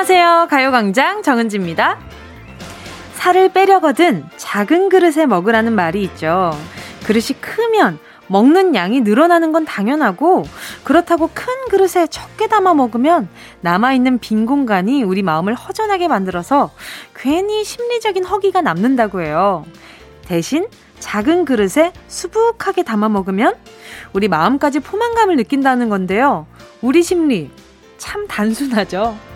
안녕하세요. 가요광장 정은지입니다. 살을 빼려거든 작은 그릇에 먹으라는 말이 있죠. 그릇이 크면 먹는 양이 늘어나는 건 당연하고 그렇다고 큰 그릇에 적게 담아 먹으면 남아있는 빈 공간이 우리 마음을 허전하게 만들어서 괜히 심리적인 허기가 남는다고 해요. 대신 작은 그릇에 수북하게 담아 먹으면 우리 마음까지 포만감을 느낀다는 건데요. 우리 심리 참 단순하죠.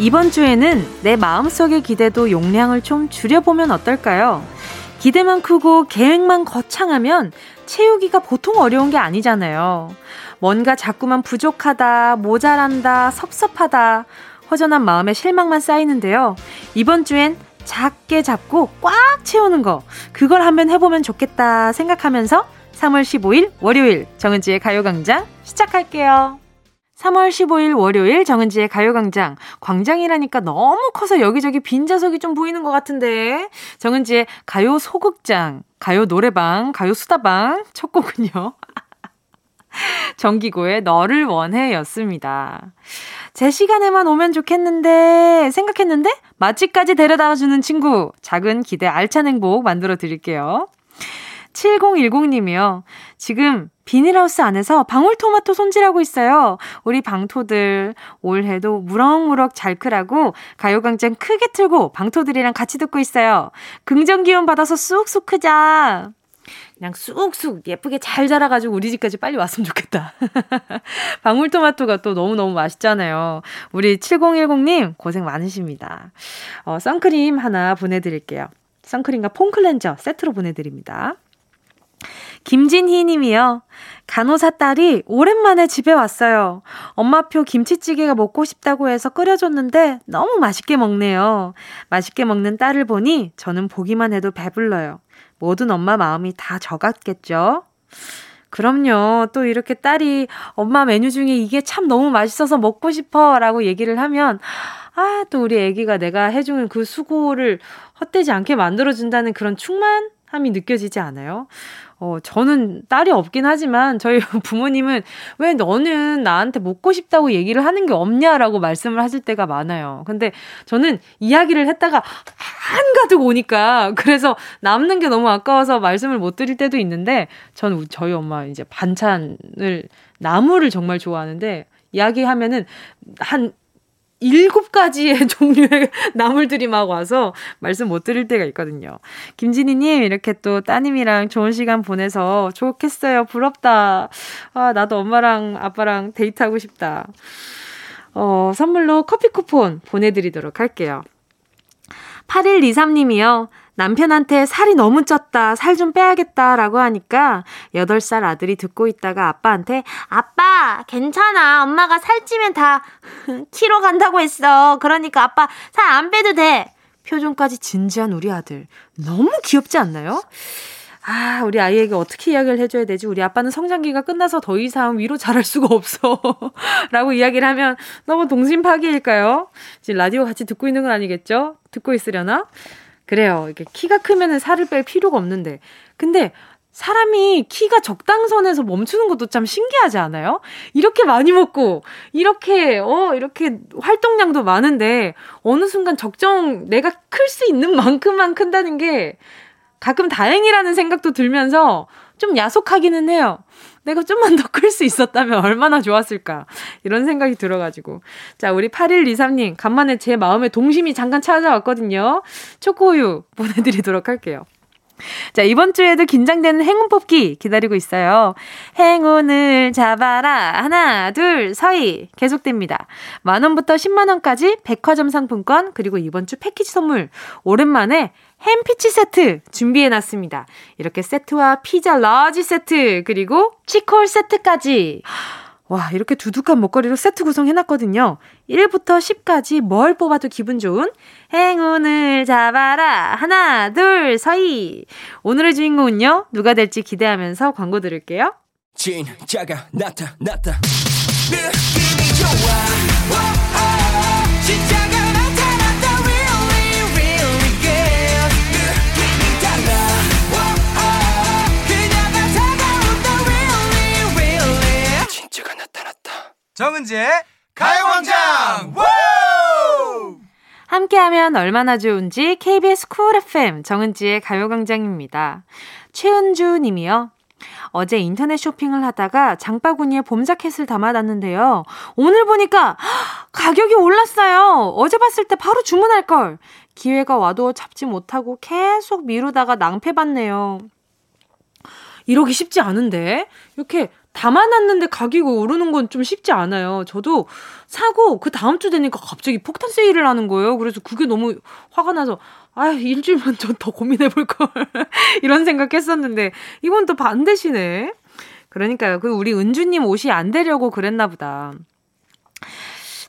이번 주에는 내 마음속의 기대도 용량을 좀 줄여보면 어떨까요? 기대만 크고 계획만 거창하면 채우기가 보통 어려운 게 아니잖아요. 뭔가 자꾸만 부족하다, 모자란다, 섭섭하다, 허전한 마음에 실망만 쌓이는데요. 이번 주엔 작게 잡고 꽉 채우는 거, 그걸 한번 해보면 좋겠다 생각하면서 3월 15일 월요일 정은지의 가요광장 시작할게요. 3월 15일 월요일 정은지의 가요광장. 광장이라니까 너무 커서 여기저기 빈자석이 좀 보이는 것 같은데. 정은지의 가요 소극장, 가요 노래방, 가요 수다방. 첫 곡은요. 정기고의 너를 원해 였습니다. 제 시간에만 오면 좋겠는데 생각했는데 맛집까지 데려다 주는 친구 작은 기대 알찬 행복 만들어 드릴게요. 7010님이요. 지금 비닐하우스 안에서 방울토마토 손질하고 있어요. 우리 방토들 올해도 무럭무럭 잘 크라고 가요광장 크게 틀고 방토들이랑 같이 듣고 있어요. 긍정 기운 받아서 쑥쑥 크자. 그냥 쑥쑥 예쁘게 잘 자라가지고 우리 집까지 빨리 왔으면 좋겠다. 방울토마토가 또 너무너무 맛있잖아요. 우리 7010님 고생 많으십니다. 어, 선크림 하나 보내드릴게요. 선크림과 폼클렌저 세트로 보내드립니다. 김진희 님이요. 간호사 딸이 오랜만에 집에 왔어요. 엄마표 김치찌개가 먹고 싶다고 해서 끓여줬는데 너무 맛있게 먹네요. 맛있게 먹는 딸을 보니 저는 보기만 해도 배불러요. 모든 엄마 마음이 다 저 같겠죠? 그럼요. 또 이렇게 딸이 엄마 메뉴 중에 이게 참 너무 맛있어서 먹고 싶어 라고 얘기를 하면, 아, 또 우리 애기가 내가 해주는 그 수고를 헛되지 않게 만들어준다는 그런 충만 함이 느껴지지 않아요? 어, 저는 딸이 없긴 하지만 저희 부모님은 왜 너는 나한테 먹고 싶다고 얘기를 하는 게 없냐라고 말씀을 하실 때가 많아요. 근데 저는 이야기를 했다가 한가득 오니까 그래서 남는 게 너무 아까워서 말씀을 못 드릴 때도 있는데 저는 저희 엄마 이제 반찬을 나물을 정말 좋아하는데 이야기하면은 한 일곱 가지의 종류의 나물들이 막 와서 말씀 못 드릴 때가 있거든요. 김진희님, 이렇게 또 따님이랑 좋은 시간 보내서 좋겠어요. 부럽다. 아, 나도 엄마랑 아빠랑 데이트하고 싶다. 어, 선물로 커피 쿠폰 보내드리도록 할게요. 8123님이요. 남편한테 살이 너무 쪘다, 살 좀 빼야겠다 라고 하니까 8살 아들이 듣고 있다가 아빠한테 아빠, 괜찮아. 엄마가 살찌면 다 키로 간다고 했어. 그러니까 아빠 살 안 빼도 돼. 표정까지 진지한 우리 아들. 너무 귀엽지 않나요? 아, 우리 아이에게 어떻게 이야기를 해줘야 되지? 우리 아빠는 성장기가 끝나서 더 이상 위로 자랄 수가 없어. 라고 이야기를 하면 너무 동심파기일까요? 지금 라디오 같이 듣고 있는 건 아니겠죠? 듣고 있으려나? 그래요. 이게 키가 크면은 살을 뺄 필요가 없는데. 근데 사람이 키가 적당선에서 멈추는 것도 참 신기하지 않아요? 이렇게 많이 먹고, 이렇게, 어, 이렇게 활동량도 많은데, 어느 순간 적정, 내가 클 수 있는 만큼만 큰다는 게 가끔 다행이라는 생각도 들면서 좀 야속하기는 해요. 내가 좀만 더 클 수 있었다면 얼마나 좋았을까. 이런 생각이 들어가지고. 자, 우리 8123님, 간만에 제 마음에 동심이 잠깐 찾아왔거든요. 초코우유 보내드리도록 할게요. 자, 이번 주에도 긴장되는 행운 뽑기 기다리고 있어요. 행운을 잡아라. 하나, 둘, 서희. 계속됩니다. 만원부터 10만원까지 백화점 상품권, 그리고 이번 주 패키지 선물. 오랜만에 햄피치 세트 준비해 놨습니다. 이렇게 세트와 피자 라지 세트, 그리고 치콜 세트까지. 와, 이렇게 두둑한 목걸이로 세트 구성해놨거든요. 1부터 10까지 뭘 뽑아도 기분 좋은 행운을 잡아라. 하나, 둘, 서희. 오늘의 주인공은요, 누가 될지 기대하면서 광고 들을게요. 진짜가 나타났다. 느낌이 좋아. 정은지의 가요광장 함께하면 얼마나 좋은지 KBS 쿨 FM 정은지의 가요광장입니다. 최은주 님이요. 어제 인터넷 쇼핑을 하다가 장바구니에 봄 자켓을 담아놨는데요. 오늘 보니까 가격이 올랐어요. 어제 봤을 때 바로 주문할 걸. 기회가 와도 잡지 못하고 계속 미루다가 낭패봤네요. 이러기 쉽지 않은데 이렇게 담아놨는데 가격이 오르는 건 좀 쉽지 않아요. 저도 사고 그 다음 주 되니까 갑자기 폭탄 세일을 하는 거예요. 그래서 그게 너무 화가 나서 아 일주일만 좀 더 고민해 볼 걸 이런 생각했었는데 이건 또 반대시네. 그러니까요. 그 우리 은주님 옷이 안 되려고 그랬나 보다.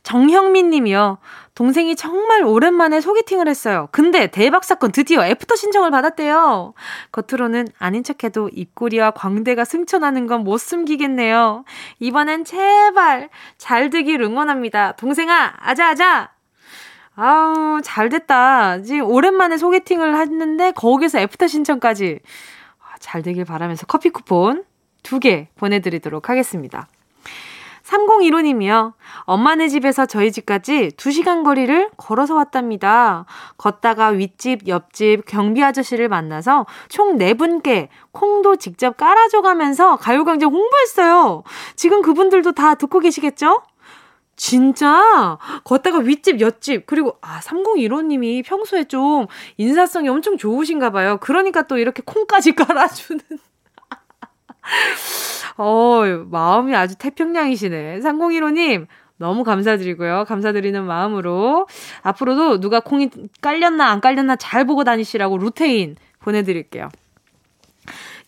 정형민 님이요. 동생이 정말 오랜만에 소개팅을 했어요. 근데 대박 사건 드디어 애프터 신청을 받았대요. 겉으로는 아닌 척해도 입꼬리와 광대가 승천하는 건 못 숨기겠네요. 이번엔 제발 잘 되길 응원합니다. 동생아, 아자아자! 아우, 잘 됐다. 지금 오랜만에 소개팅을 했는데 거기서 애프터 신청까지. 아, 잘 되길 바라면서 커피 쿠폰 두 개 보내드리도록 하겠습니다. 3015님이요. 엄마네 집에서 저희 집까지 2시간 거리를 걸어서 왔답니다. 걷다가 윗집, 옆집 경비 아저씨를 만나서 총 4분께 콩도 직접 깔아줘 가면서 가요광장 홍보했어요. 지금 그분들도 다 듣고 계시겠죠? 진짜 걷다가 윗집 옆집 그리고 아 3015님이 평소에 좀 인사성이 엄청 좋으신가 봐요. 그러니까 또 이렇게 콩까지 깔아주는 어, 마음이 아주 태평양이시네. 3015님, 너무 감사드리고요. 감사드리는 마음으로 앞으로도 누가 콩이 깔렸나 안 깔렸나 잘 보고 다니시라고 루테인 보내드릴게요.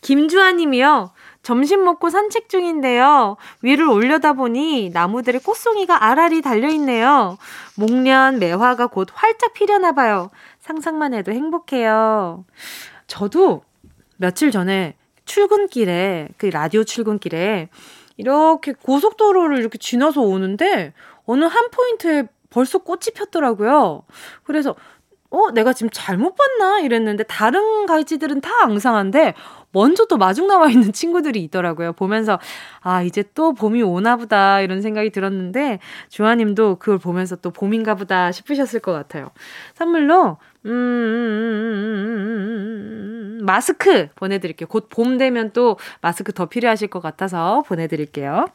김주아 님이요. 점심 먹고 산책 중인데요. 위를 올려다 보니 나무들의 꽃송이가 알알이 달려있네요. 목련, 매화가 곧 활짝 피려나 봐요. 상상만 해도 행복해요. 저도 며칠 전에 출근길에 그 라디오 출근길에 이렇게 고속도로를 이렇게 지나서 오는데 어느 한 포인트에 벌써 꽃이 폈더라고요. 그래서 어, 내가 지금 잘못 봤나? 이랬는데 다른 갈지들은 다 앙상한데 먼저 또 마중 나와 있는 친구들이 있더라고요. 보면서 아, 이제 또 봄이 오나 보다 이런 생각이 들었는데 주아 님도 그걸 보면서 또 봄인가 보다 싶으셨을 것 같아요. 선물로 음, 음, 음, 마스크 보내드릴게요. 곧 봄 되면 또 마스크 더 필요하실 것 같아서 보내드릴게요.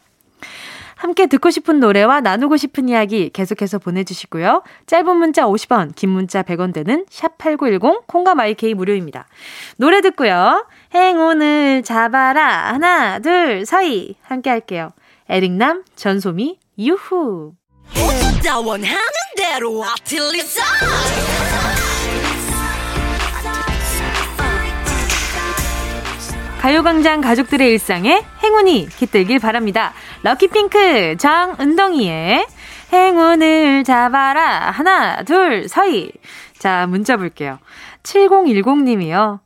함께 듣고 싶은 노래와 나누고 싶은 이야기 계속해서 보내주시고요. 짧은 문자 50원, 긴 문자 100원 되는 샵8910, 콩과 마이케이 무료입니다. 노래 듣고요. 행운을 잡아라. 하나, 둘, 서희. 함께 할게요. 에릭남, 전소미, 유후. 가요광장 가족들의 일상에 행운이 깃들길 바랍니다. 럭키핑크 장은동이의 행운을 잡아라. 하나, 둘, 서희. 자, 문자 볼게요. 7010님이요.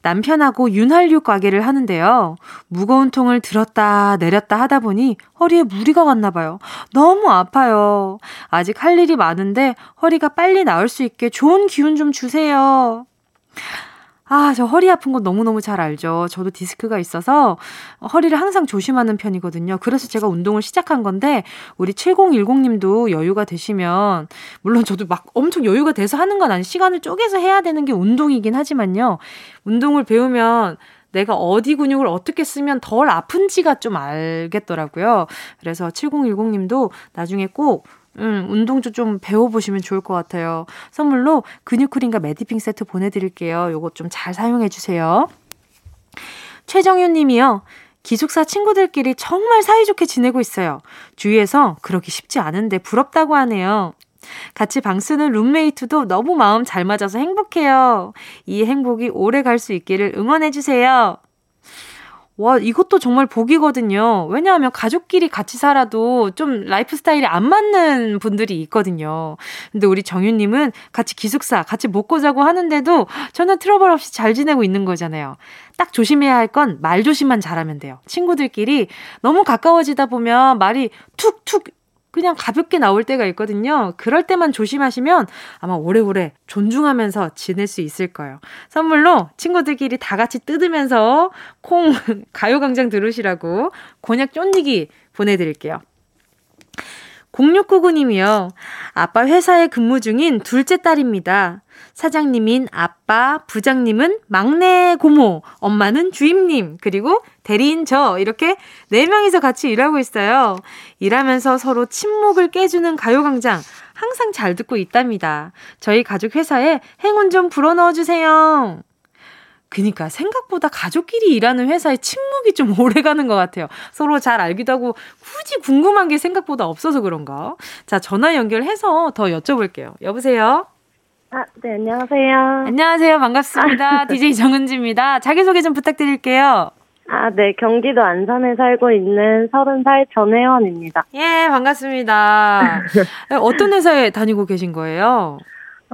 남편하고 윤활유 가게를 하는데요. 무거운 통을 들었다 내렸다 하다 보니 허리에 무리가 갔나 봐요. 너무 아파요. 아직 할 일이 많은데 허리가 빨리 나을 수 있게 좋은 기운 좀 주세요. 아, 저 허리 아픈 거 너무너무 잘 알죠. 저도 디스크가 있어서 허리를 항상 조심하는 편이거든요. 그래서 제가 운동을 시작한 건데, 우리 7010님도 여유가 되시면, 물론 저도 막 엄청 여유가 돼서 하는 건 아니, 시간을 쪼개서 해야 되는 게 운동이긴 하지만요. 운동을 배우면 내가 어디 근육을 어떻게 쓰면 덜 아픈지가 좀 알겠더라고요. 그래서 7010님도 나중에 꼭 음, 운동도 좀 배워보시면 좋을 것 같아요. 선물로 근육크림과 매디핑 세트 보내드릴게요. 요거 좀 잘 사용해주세요. 최정윤 님이요. 기숙사 친구들끼리 정말 사이좋게 지내고 있어요. 주위에서 그러기 쉽지 않은데 부럽다고 하네요. 같이 방 쓰는 룸메이트도 너무 마음 잘 맞아서 행복해요. 이 행복이 오래 갈 수 있기를 응원해주세요. 와, 이것도 정말 복이거든요. 왜냐하면 가족끼리 같이 살아도 좀 라이프 스타일이 안 맞는 분들이 있거든요. 근데 우리 정윤님은 같이 기숙사, 같이 먹고 자고 하는데도 전혀 트러블 없이 잘 지내고 있는 거잖아요. 딱 조심해야 할 건 말 조심만 잘하면 돼요. 친구들끼리 너무 가까워지다 보면 말이 툭툭 그냥 가볍게 나올 때가 있거든요. 그럴 때만 조심하시면 아마 오래오래 존중하면서 지낼 수 있을 거예요. 선물로 친구들끼리 다 같이 뜯으면서 콩 가요광장 들으시라고 곤약 쫀디기 보내드릴게요. 0699님이요. 아빠 회사에 근무 중인 둘째 딸입니다. 사장님인 아빠, 부장님은 막내 고모, 엄마는 주임님, 그리고 대리인 저, 이렇게 네 명이서 같이 일하고 있어요. 일하면서 서로 침묵을 깨주는 가요광장. 항상 잘 듣고 있답니다. 저희 가족 회사에 행운 좀 불어넣어 주세요. 그니까 생각보다 가족끼리 일하는 회사에 침묵이 좀 오래 가는 것 같아요. 서로 잘 알기도 하고 굳이 궁금한 게 생각보다 없어서 그런가? 자, 전화 연결해서 더 여쭤볼게요. 여보세요? 아, 네, 안녕하세요. 안녕하세요. 반갑습니다. DJ 정은지입니다. 자기소개 좀 부탁드릴게요. 아, 네, 경기도 안산에 살고 있는 30살 전혜원입니다. 예, 반갑습니다. 어떤 회사에 다니고 계신 거예요?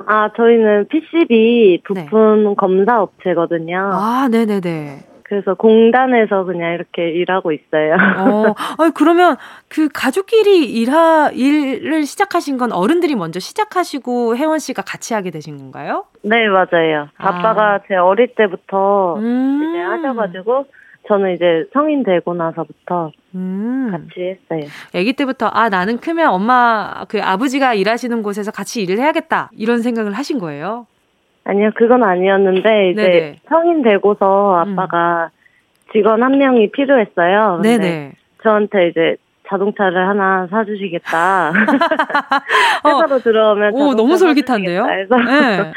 아, 저희는 PCB 부품 네. 검사 업체거든요. 아, 네네네. 그래서 공단에서 그냥 이렇게 일하고 있어요. 어, 아니, 그러면 그 가족끼리 일하, 일을 시작하신 건 어른들이 먼저 시작하시고 혜원 씨가 같이 하게 되신 건가요? 네, 맞아요. 아. 빠가 제 어릴 때부터 음. 이제 하셔가지고 저는 이제 성인 되고 나서부터 음. 같이 했어요. 아기 때부터 아 나는 크면 엄마 그 아버지가 일하시는 곳에서 같이 일을 해야겠다 이런 생각을 하신 거예요? 아니요, 그건 아니었는데 이제 네네. 성인 되고서 음. 아빠가 음. 직원 한 명이 필요했어요. 근데 네네. 저한테 이제 자동차를 하나 사주시겠다. 회사로 어. 들어오면 오 너무 솔깃한데요. 그래서 네.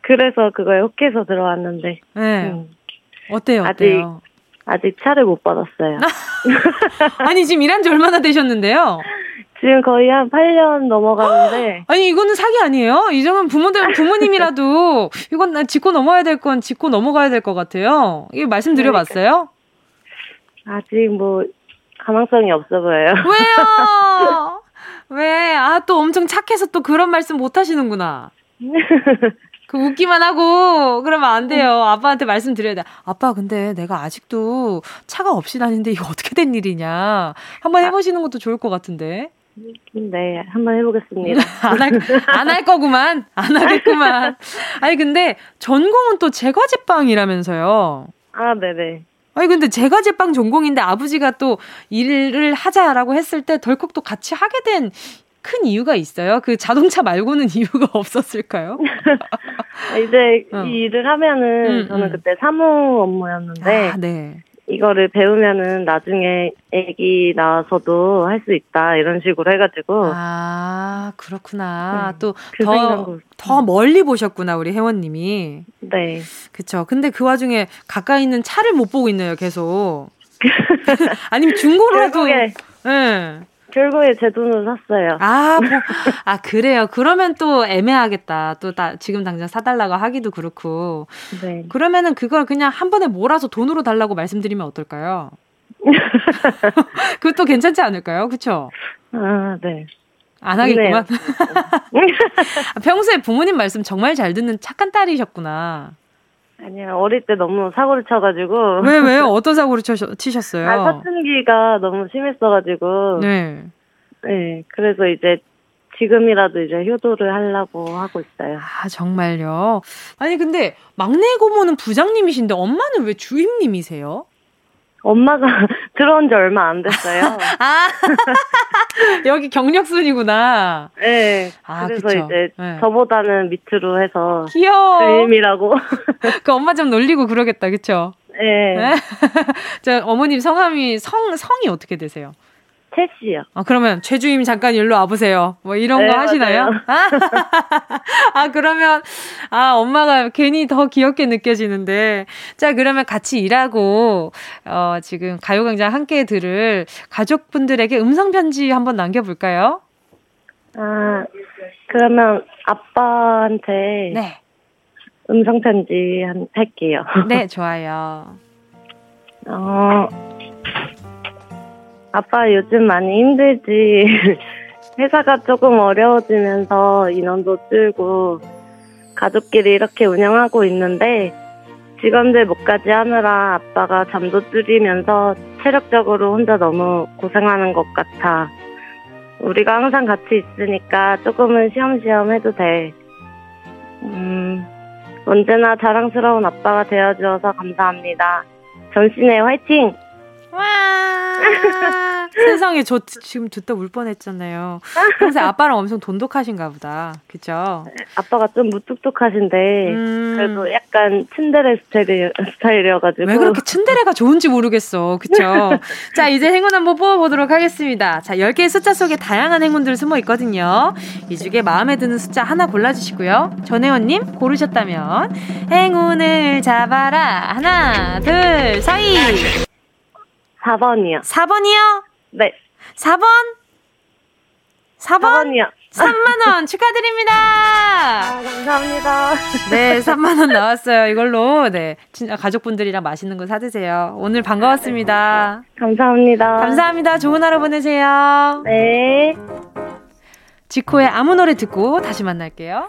그래서 그거에 혹해서 들어왔는데. 네. 음. 어때요? 아직 어때요? 아직 차를 못 받았어요. 아니, 지금 일한 지 얼마나 되셨는데요? 지금 거의 한 8년 넘어가는데. 아니, 이거는 사기 아니에요? 이 정도면 부모들, 부모님이라도 이건 나 짚고 넘어야 될 건 짚고 넘어가야 될 것 같아요. 이게 말씀드려봤어요? 아직 뭐, 가망성이 없어 보여요. 왜요? 왜? 아, 또 엄청 착해서 또 그런 말씀 못 하시는구나. 그 웃기만 하고 그러면 안 돼요. 아빠한테 말씀드려야 돼. 아빠 근데 내가 아직도 차가 없이 다니는데 이거 어떻게 된 일이냐. 한번 해보시는 것도 좋을 것 같은데. 네, 한번 해보겠습니다. 안 할, 안 할 거구만. 안 하겠구만. 아니, 근데 전공은 또 제과제빵이라면서요. 아, 네네. 아니, 근데 제과제빵 전공인데 아버지가 또 일을 하자라고 했을 때 덜컥 또 같이 하게 된 큰 이유가 있어요? 그 자동차 말고는 이유가 없었을까요? 이제 어. 이 일을 하면은 음, 저는 음. 그때 사무 업무였는데 아, 네. 이거를 배우면은 나중에 애기 낳아서도 할 수 있다 이런 식으로 해가지고. 아 그렇구나. 네, 또더더 그더 멀리 보셨구나 우리 회원님이. 네. 그쵸. 근데 그 와중에 가까이 있는 차를 못 보고 있네요 계속. 아니면 중고로라도. 예. 네. 결국에 제 돈으로 샀어요. 아, 뭐, 아 그래요. 그러면 또 애매하겠다. 또 다, 지금 당장 사달라고 하기도 그렇고. 네. 그러면은 그걸 그냥 한 번에 몰아서 돈으로 달라고 말씀드리면 어떨까요? 그것도 괜찮지 않을까요? 그쵸? 아, 네. 안 하겠구만. 평소에 부모님 말씀 정말 잘 듣는 착한 딸이셨구나. 아니요, 어릴 때 너무 사고를 쳐가지고. 왜, 왜요? 어떤 사고를 치셨, 치셨어요? 아, 사춘기가 너무 심했어가지고. 네. 네, 그래서 이제 지금이라도 이제 효도를 하려고 하고 있어요. 아, 정말요? 아니, 근데 막내 고모는 부장님이신데 엄마는 왜 주임님이세요? 엄마가 들어온 지 얼마 안 됐어요. 아, 여기 경력순이구나. 네. 아, 그래서 그쵸. 이제 네. 저보다는 밑으로 해서. 귀여워. 주임이라고. 그 엄마 좀 놀리고 그러겠다, 그쵸? 네. 네? 저 어머님 성함이, 성, 성이 어떻게 되세요? 최 씨요. 아, 그러면 최주임 잠깐 일로 와보세요. 뭐 이런 네, 거 하시나요? 아, 아, 그러면, 아, 엄마가 괜히 더 귀엽게 느껴지는데. 자, 그러면 같이 일하고, 어, 지금 가요광장 함께 들을 가족분들에게 음성편지 한번 남겨볼까요? 아, 그러면 아빠한테. 네. 음성편지 할게요. 네, 좋아요. 어, 아빠 요즘 많이 힘들지. 회사가 조금 어려워지면서 인원도 줄고 가족끼리 이렇게 운영하고 있는데 직원들 목까지 하느라 아빠가 잠도 줄이면서 체력적으로 혼자 너무 고생하는 것 같아. 우리가 항상 같이 있으니까 조금은 쉬엄쉬엄 해도 돼. 음, 언제나 자랑스러운 아빠가 되어주어서 감사합니다. 전신의 화이팅! 와. 세상에 저 지금 듣다 울 뻔했잖아요. 평소에 아빠랑 엄청 돈독하신가 보다. 그죠? 아빠가 좀 무뚝뚝하신데 음. 그래도 약간 츤데레 스타일이, 스타일이어가지고 왜 그렇게 츤데레가 좋은지 모르겠어. 그쵸? 자, 이제 행운 한번 뽑아보도록 하겠습니다. 자, 10개의 숫자 속에 다양한 행운들 숨어 있거든요. 이 중에 마음에 드는 숫자 하나 골라주시고요. 전혜원님, 고르셨다면, 행운을 잡아라. 하나, 둘, 서희. 4번이요. 4번이요? 네. 4번? 4번? 4번이요. 3만원 축하드립니다. 아, 감사합니다. 네, 3만원 나왔어요. 이걸로, 네. 진짜 가족분들이랑 맛있는 거 사드세요. 오늘 반가웠습니다. 감사합니다. 감사합니다. 좋은 하루 보내세요. 네. 지코의 아무 노래 듣고 다시 만날게요.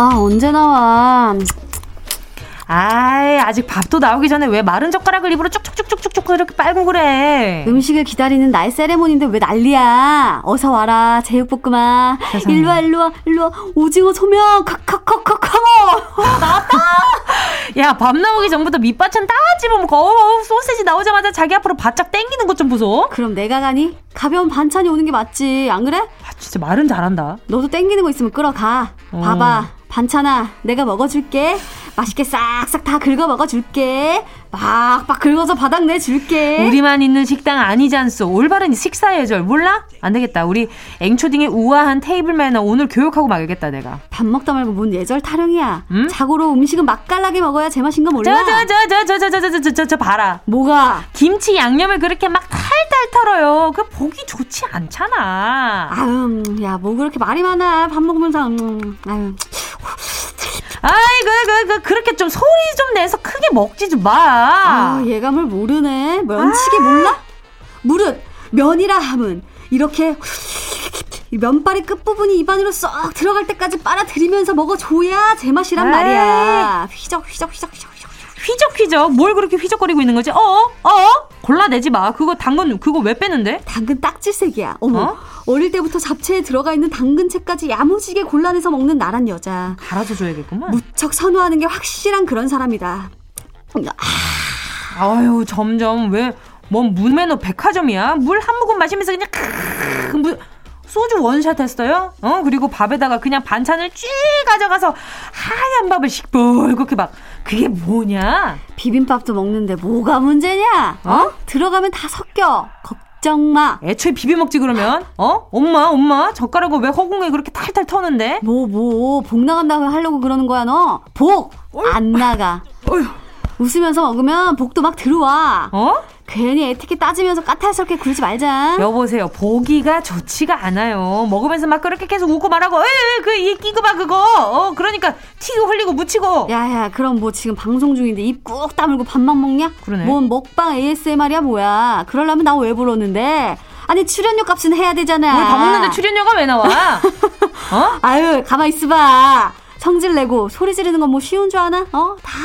아, 언제 나와? 아이, 아직 밥도 나오기 전에 왜 마른 젓가락을 입으로 쭉쭉쭉쭉쭉 이렇게 빨고 그래? 음식을 기다리는 나의 세레모니인데 왜 난리야? 어서 와라, 제육볶음아. 세상에. 일로와, 일로와, 일로와. 오징어 소면, 카카카카카모. 나왔다! 야, 밥 나오기 전부터 밑반찬 다 집어먹고, 어우, 소세지 나오자마자 자기 앞으로 바짝 땡기는 것 좀 보소. 그럼 내가 가니? 가벼운 반찬이 오는 게 맞지, 안 그래? 아, 진짜 말은 잘한다. 너도 땡기는 거 있으면 끌어가. 어. 봐봐. 반찬아, 내가 먹어줄게. 맛있게 싹싹 다 긁어 먹어줄게. 막막 긁어서 바닥 내줄게. 우리만 있는 식당 아니지 않소. 올바른 식사 예절 몰라? 안 되겠다. 우리 앵초딩의 우아한 테이블 매너 오늘 교육하고 말겠다 내가. 밥 먹다 말고 뭔 예절 타령이야. 음? 자고로 음식은 맛깔나게 먹어야 제맛인 거 몰라? 저 저 저 저 저 저 저 저저저 봐라. 뭐가? 김치 양념을 그렇게 막 탈탈 털어요. 그 보기 좋지 않잖아. 아유, 야, 뭐 그렇게 말이 많아. 밥 먹으면서, 음, 아유. 아이 그그그 그렇게 좀 소리 좀 내서 크게 먹지 좀 마. 아, 예감을 모르네. 면치기 몰라? 무릇, 면이라 함은, 이렇게, 이 면발의 끝부분이 입안으로 쏙 들어갈 때까지 빨아들이면서 먹어줘야 제맛이란. 말이야. 휘적, 휘적, 휘적, 휘적, 휘적. 휘적휘적 뭘 그렇게 휘적거리고 있는 거지? 어? 어? 골라내지 마. 그거 당근 그거 왜 빼는데? 당근 딱지색이야. 어머. 어? 어릴 때부터 잡채에 들어가 있는 당근채까지 야무지게 골라내서 먹는 나란 여자. 갈아줘 줘야겠구만. 무척 선호하는 게 확실한 그런 사람이다. 아유 점점 왜 뭔 문매너 백화점이야? 물 한 모금 마시면서 그냥 크으 물 소주 원샷 했어요? 어 그리고 밥에다가 그냥 반찬을 쭉 가져가서 하얀 밥을 시뻘겋게 막 그게 뭐냐? 비빔밥도 먹는데 뭐가 문제냐? 어? 들어가면 다 섞여. 걱정 마. 애초에 비벼 먹지 그러면 어 엄마 엄마 젓가락을 왜 허공에 그렇게 탈탈 터는데? 뭐, 뭐, 복 나간다고 하려고 그러는 거야, 너? 복! 안 나가. 어휴 웃으면서 먹으면 복도 막 들어와. 어? 괜히 에티켓 따지면서 까탈스럽게 굴지 말자. 여보세요. 보기가 좋지가 않아요. 먹으면서 막 그렇게 계속 웃고 말하고, 에이, 그, 이 끼고 봐, 그거. 어, 그러니까, 튀고 흘리고 묻히고. 야, 야, 그럼 뭐 지금 방송 중인데 입 꾹 다물고 밥만 먹냐? 그러네. 뭔 먹방 ASMR이야, 뭐야. 그러려면 나 왜 불렀는데? 아니, 출연료 값은 해야 되잖아. 우리 밥 먹는데 출연료가 왜 나와? 어? 아유, 가만 있어봐. 성질 내고 소리 지르는 건 뭐 쉬운 줄 아나? 어? 다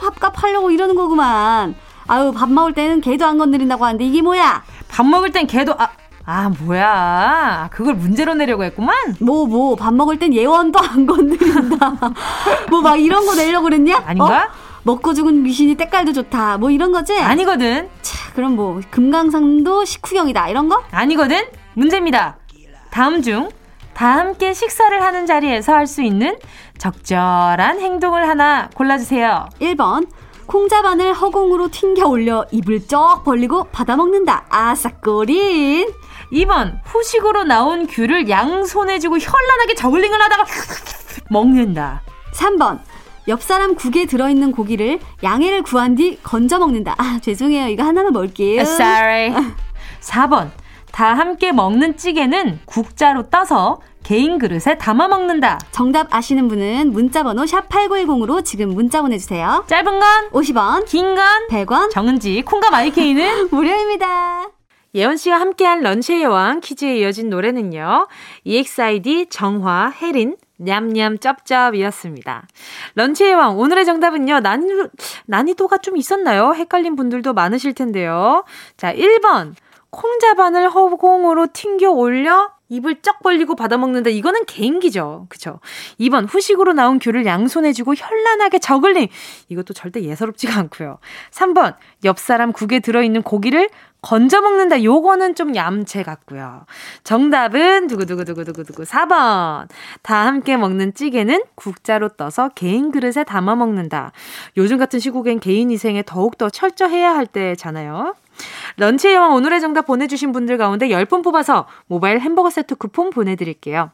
밥값 하려고 이러는 거구만. 아유, 밥 먹을 때는 개도 안 건드린다고 하는데 이게 뭐야? 밥 먹을 땐 걔도, 아, 아, 뭐야. 그걸 문제로 내려고 했구만? 뭐, 뭐, 밥 먹을 땐 예원도 안 건드린다. 뭐 막 이런 거 내려고 그랬냐? 아닌가? 어? 먹고 죽은 미신이 때깔도 좋다. 뭐 이런 거지? 아니거든. 차, 그럼 뭐, 금강산도 식후경이다. 이런 거? 아니거든. 문제입니다. 다음 중, 다 함께 식사를 하는 자리에서 할 수 있는 적절한 행동을 하나 골라주세요. 1번. 콩자반을 허공으로 튕겨 올려 입을 쩍 벌리고 받아 먹는다. 아싸꼬린. 2번 후식으로 나온 귤을 양손에 쥐고 현란하게 저글링을 하다가 먹는다. 3번. 옆 사람 국에 들어있는 고기를 양해를 구한 뒤 건져 먹는다. 아, 죄송해요. 이거 하나만 먹을게요. Sorry. 4번 다 함께 먹는 찌개는 국자로 떠서 개인 그릇에 담아 먹는다. 정답 아시는 분은 문자번호 샵8910으로 지금 문자 보내주세요. 짧은 건 50원, 긴 건 100원, 정은지 콩과 마이케이는 무료입니다. 예원 씨와 함께한 런치의 여왕 퀴즈에 이어진 노래는요. EXID 정화 혜린 냠냠 쩝쩝이었습니다. 런치의 왕 오늘의 정답은요. 난이도, 난이도가 좀 있었나요? 헷갈린 분들도 많으실 텐데요. 자, 1번 콩자반을 허공으로 튕겨 올려 입을 쩍 벌리고 받아먹는다. 이거는 개인기죠. 그쵸? 2번, 후식으로 나온 귤을 양손에 쥐고 현란하게 저글링. 이것도 절대 예사롭지가 않고요. 3번, 옆 사람 국에 들어있는 고기를 건져 먹는다. 요거는 좀 얌체 같고요. 정답은 두구두구두구두구두구 4번. 다 함께 먹는 찌개는 국자로 떠서 개인 그릇에 담아 먹는다. 요즘 같은 시국엔 개인 위생에 더욱더 철저해야 할 때잖아요. 런치의 여왕 오늘의 정답 보내주신 분들 가운데 10분 뽑아서 모바일 햄버거 세트 쿠폰 보내드릴게요.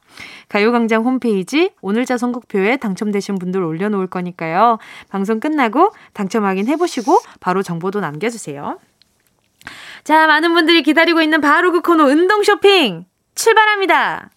가요광장 홈페이지 오늘자 선곡표에 당첨되신 분들 올려놓을 거니까요. 방송 끝나고 당첨 확인해보시고 바로 정보도 남겨주세요. 자, 많은 분들이 기다리고 있는 바로 그 코너 운동 쇼핑 출발합니다.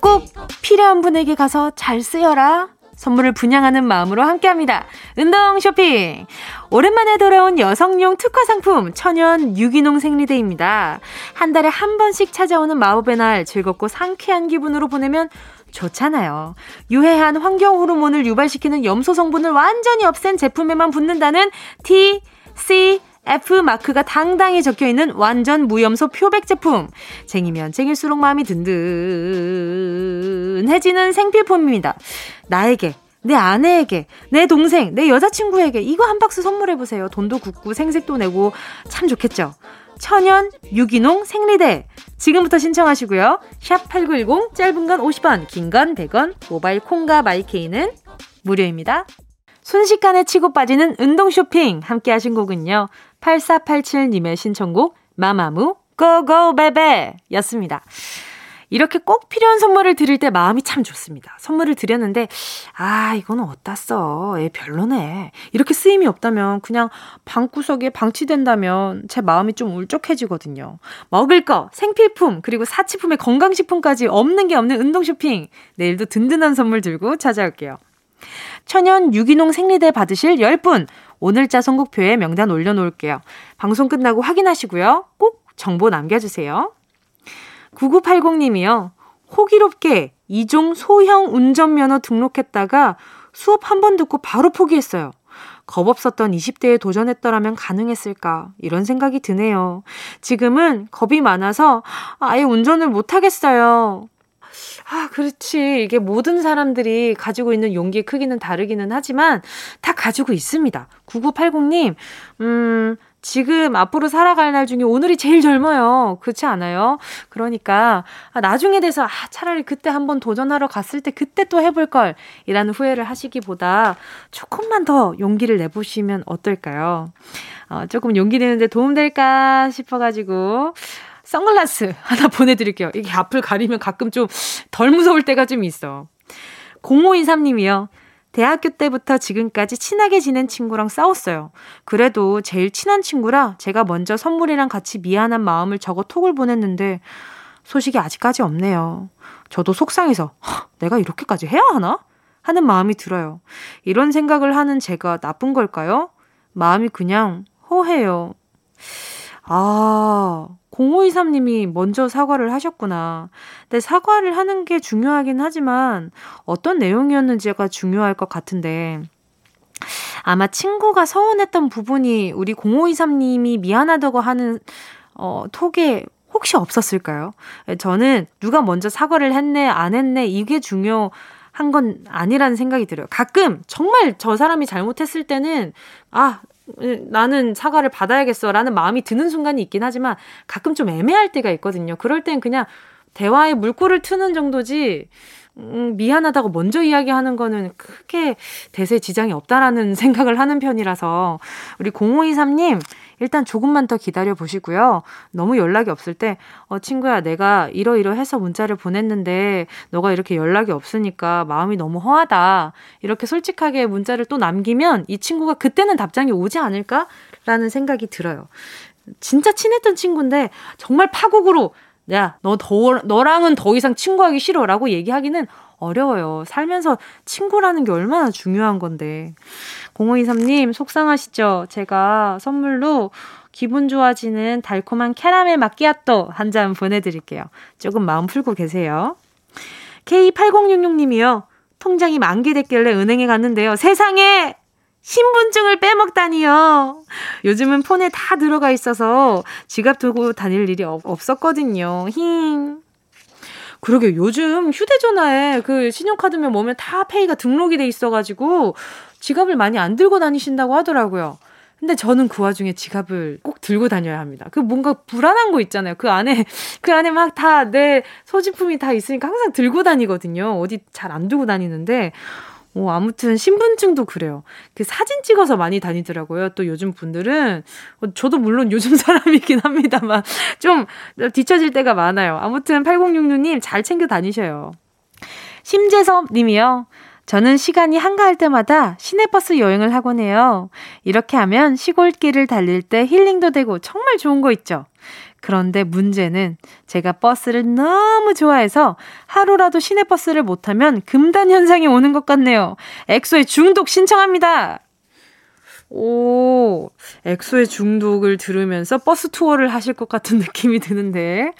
꼭 필요한 분에게 가서 잘 쓰여라. 선물을 분양하는 마음으로 함께 합니다. 운동 쇼핑. 오랜만에 돌아온 여성용 특화 상품 천연 유기농 생리대입니다. 한 달에 한 번씩 찾아오는 마법의 날 즐겁고 상쾌한 기분으로 보내면 좋잖아요. 유해한 환경 호르몬을 유발시키는 염소 성분을 완전히 없앤 제품에만 붙는다는 T, C, F 마크가 당당히 적혀 있는 완전 무염소 표백 제품. 쟁이면 쟁일수록 마음이 든든해지는 생필품입니다. 나에게 내 아내에게, 내 동생, 내 여자친구에게 이거 한 박스 선물해보세요. 돈도 굳고 생색도 내고 참 좋겠죠. 천연 유기농 생리대. 지금부터 신청하시고요. 샵 8910 짧은 건 50원, 긴 건 100원, 모바일 콩과 마이케이는 무료입니다. 순식간에 치고 빠지는 운동 쇼핑 함께 하신 곡은요. 8487님의 신청곡 마마무 고고 베베 였습니다. 이렇게 꼭 필요한 선물을 드릴 때 마음이 참 좋습니다. 선물을 드렸는데, 아, 이거는 어디다 써. 애 별로네. 이렇게 쓰임이 없다면, 그냥 방구석에 방치된다면 제 마음이 좀 울적해지거든요. 먹을 거, 생필품, 그리고 사치품의 건강식품까지 없는 게 없는 운동 쇼핑. 내일도 든든한 선물 들고 찾아올게요. 천연 유기농 생리대 받으실 10분, 오늘자 선곡표에 명단 올려놓을게요. 방송 끝나고 확인하시고요. 꼭 정보 남겨주세요. 9980님이요. 호기롭게 이종 소형 운전면허 등록했다가 수업 한 번 듣고 바로 포기했어요. 겁 없었던 20대에 도전했더라면 가능했을까 이런 생각이 드네요. 지금은 겁이 많아서 아예 운전을 못하겠어요. 아, 그렇지. 이게 모든 사람들이 가지고 있는 용기의 크기는 다르기는 하지만 다 가지고 있습니다. 9980님, 음, 지금 앞으로 살아갈 날 중에 오늘이 제일 젊어요. 그렇지 않아요? 그러니까 아, 나중에 돼서 아, 차라리 그때 한번 도전하러 갔을 때 그때 또 해볼 걸 이라는 후회를 하시기보다 조금만 더 용기를 내보시면 어떨까요? 어, 조금 용기 내는데 도움될까 싶어가지고 선글라스 하나 보내드릴게요. 이게 앞을 가리면 가끔 좀 덜 무서울 때가 좀 있어. 0523님이요. 대학교 때부터 지금까지 친하게 지낸 친구랑 싸웠어요. 그래도 제일 친한 친구라 제가 먼저 선물이랑 같이 미안한 마음을 적어 톡을 보냈는데 소식이 아직까지 없네요. 저도 속상해서 내가 이렇게까지 해야 하나? 하는 마음이 들어요. 이런 생각을 하는 제가 나쁜 걸까요? 마음이 그냥 허해요. 아, 0523님이 먼저 사과를 하셨구나. 근데 사과를 하는 게 중요하긴 하지만 어떤 내용이었는지가 중요할 것 같은데 아마 친구가 서운했던 부분이 우리 0523님이 미안하다고 하는 어, 톡에 혹시 없었을까요? 저는 누가 먼저 사과를 했네, 안 했네, 이게 중요, 한건 아니라는 생각이 들어요. 가끔 정말 저 사람이 잘못했을 때는 아 나는 사과를 받아야겠어라는 마음이 드는 순간이 있긴 하지만 가끔 좀 애매할 때가 있거든요. 그럴 땐 그냥 대화에 물꼬를 트는 정도지 음, 미안하다고 먼저 이야기하는 거는 크게 대세 지장이 없다라는 생각을 하는 편이라서 우리 0523님 일단 조금만 더 기다려 보시고요. 너무 연락이 없을 때, 어, 친구야, 내가 이러이러해서 문자를 보냈는데, 너가 이렇게 연락이 없으니까 마음이 너무 허하다. 이렇게 솔직하게 문자를 또 남기면 이 친구가 그때는 답장이 오지 않을까라는 생각이 들어요. 진짜 친했던 친구인데, 정말 파국으로 야, 너 더, 너랑은 더 이상 친구하기 싫어. 라고 얘기하기는 어려워요. 살면서 친구라는 게 얼마나 중요한 건데. 0523님, 속상하시죠? 제가 선물로 기분 좋아지는 달콤한 캐러멜 마끼아또 한 잔 보내드릴게요. 조금 마음 풀고 계세요. K8066님이요. 통장이 만개됐길래 은행에 갔는데요. 세상에! 신분증을 빼먹다니요. 요즘은 폰에 다 들어가 있어서 지갑 두고 다닐 일이 없었거든요. 힝. 그러게 요즘 휴대전화에 그 신용카드면 뭐면 다 페이가 등록이 돼 있어가지고 지갑을 많이 안 들고 다니신다고 하더라고요. 근데 저는 그 와중에 지갑을 꼭 들고 다녀야 합니다. 그 뭔가 불안한 거 있잖아요. 그 안에, 그 안에 막 다 내 소지품이 다 있으니까 항상 들고 다니거든요. 어디 잘안 두고 다니는데, 어, 아무튼 신분증도 그래요. 그 사진 찍어서 많이 다니더라고요. 또 요즘 분들은 어, 저도 물론 요즘 사람이긴 합니다만 좀 뒤처질 때가 많아요. 아무튼 8066님 잘 챙겨 다니셔요. 심재섭 님이요. 저는 시간이 한가할 때마다 시내버스 여행을 하곤 해요. 이렇게 하면 시골길을 달릴 때 힐링도 되고 정말 좋은 거 있죠. 그런데 문제는 제가 버스를 너무 좋아해서 하루라도 시내버스를 못 타면 금단 현상이 오는 것 같네요. 엑소의 중독 신청합니다. 오, 엑소의 중독을 들으면서 버스 투어를 하실 것 같은 느낌이 드는데.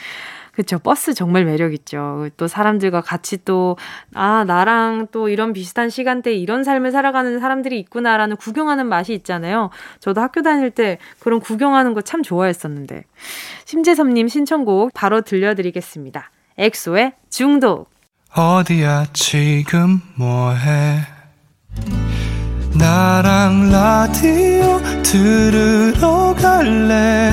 그쵸. 버스 정말 매력있죠. 또 사람들과 같이 또, 아, 나랑 또 이런 비슷한 시간대에 이런 삶을 살아가는 사람들이 있구나라는 구경하는 맛이 있잖아요. 저도 학교 다닐 때 그런 구경하는 거 참 좋아했었는데. 심재섭님 신청곡 바로 들려드리겠습니다. 엑소의 중독. 어디야 지금 뭐해? 나랑 라디오 들으러 갈래?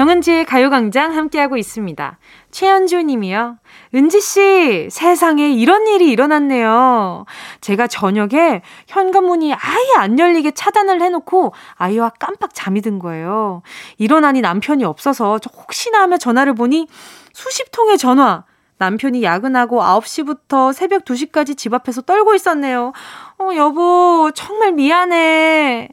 정은지의 가요광장 함께하고 있습니다. 최현주 님이요. 은지씨, 세상에 이런 일이 일어났네요. 제가 저녁에 현관문이 아예 안 열리게 차단을 해놓고 아이와 깜빡 잠이 든 거예요. 일어나니 남편이 없어서 혹시나 하며 전화를 보니 수십 통의 전화. 남편이 야근하고 9시부터 새벽 2시까지 집 앞에서 떨고 있었네요. 어, 여보, 정말 미안해.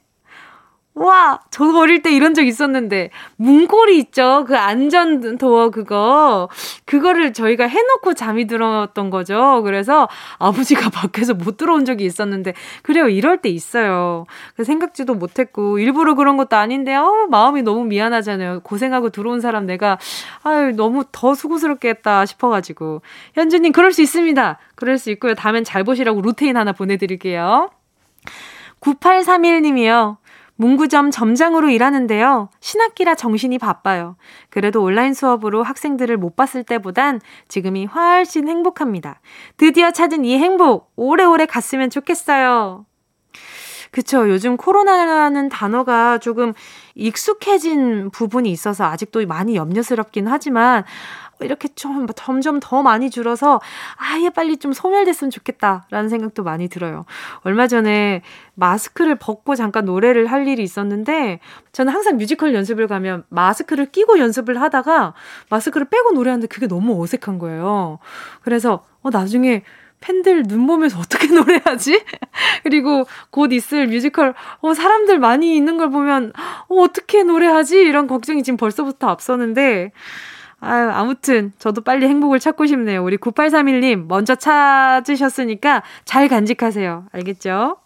와, 저 어릴 때 이런 적 있었는데, 문고리 있죠? 그 안전 도어 그거. 그거를 저희가 해놓고 잠이 들었던 거죠. 그래서 아버지가 밖에서 못 들어온 적이 있었는데, 그래요. 이럴 때 있어요. 그 생각지도 못했고, 일부러 그런 것도 아닌데, 어, 마음이 너무 미안하잖아요. 고생하고 들어온 사람 내가, 아유, 너무 더 수고스럽게 했다 싶어가지고. 현주님, 그럴 수 있습니다. 그럴 수 있고요. 다음엔 잘 보시라고 루테인 하나 보내드릴게요. 9831님이요. 문구점 점장으로 일하는데요. 신학기라 정신이 바빠요. 그래도 온라인 수업으로 학생들을 못 봤을 때보단 지금이 훨씬 행복합니다. 드디어 찾은 이 행복 오래오래 갔으면 좋겠어요. 그쵸. 요즘 코로나라는 단어가 조금 익숙해진 부분이 있어서 아직도 많이 염려스럽긴 하지만 이렇게 좀 점점 더 많이 줄어서 아예 빨리 좀 소멸됐으면 좋겠다라는 생각도 많이 들어요. 얼마 전에 마스크를 벗고 잠깐 노래를 할 일이 있었는데 저는 항상 뮤지컬 연습을 가면 마스크를 끼고 연습을 하다가 마스크를 빼고 노래하는데 그게 너무 어색한 거예요. 그래서 어 나중에 팬들 눈 보면서 어떻게 노래하지? 그리고 곧 있을 뮤지컬, 어, 사람들 많이 있는 걸 보면, 어, 어떻게 노래하지? 이런 걱정이 지금 벌써부터 앞서는데, 아유, 아무튼 저도 빨리 행복을 찾고 싶네요. 우리 9831님 먼저 찾으셨으니까 잘 간직하세요. 알겠죠?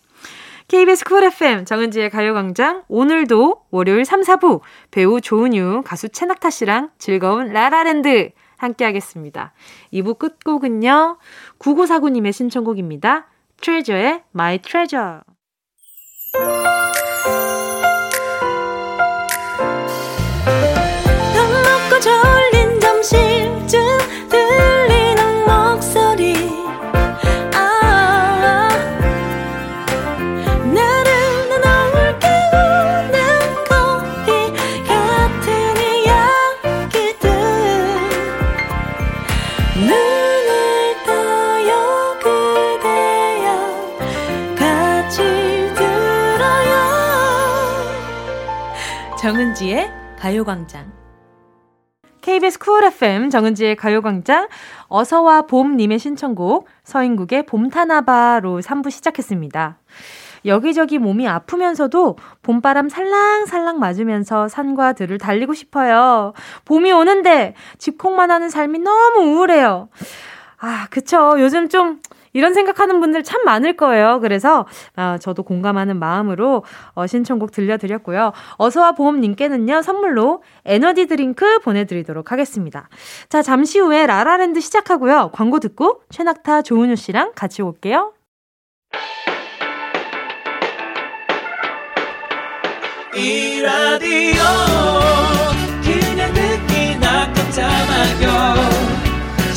KBS 쿨 FM 정은지의 가요광장 오늘도 월요일 3, 4부 배우 조은유, 가수 채낙타 씨랑 즐거운 라라랜드 함께 하겠습니다. 2부 끝곡은요. 9949님의 신청곡입니다. 트레저의 My Treasure. 가요광장. KBS 쿨 FM 정은지의 가요광장 어서와 봄님의 신청곡 서인국의 봄타나바로 3부 시작했습니다. 여기저기 몸이 아프면서도 봄바람 살랑살랑 맞으면서 산과 들을 달리고 싶어요. 봄이 오는데 집콕만 하는 삶이 너무 우울해요. 아, 그쵸. 요즘 좀 이런 생각하는 분들 참 많을 거예요. 그래서 아, 저도 공감하는 마음으로 어, 신청곡 들려드렸고요. 어서와 보험님께는요 선물로 에너지 드링크 보내드리도록 하겠습니다. 자 잠시 후에 라라랜드 시작하고요. 광고 듣고 최낙타 조은유 씨랑 같이 올게요. 이 라디오 그냥 듣기나 깜짝마요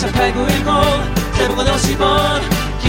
18910 대목원 50원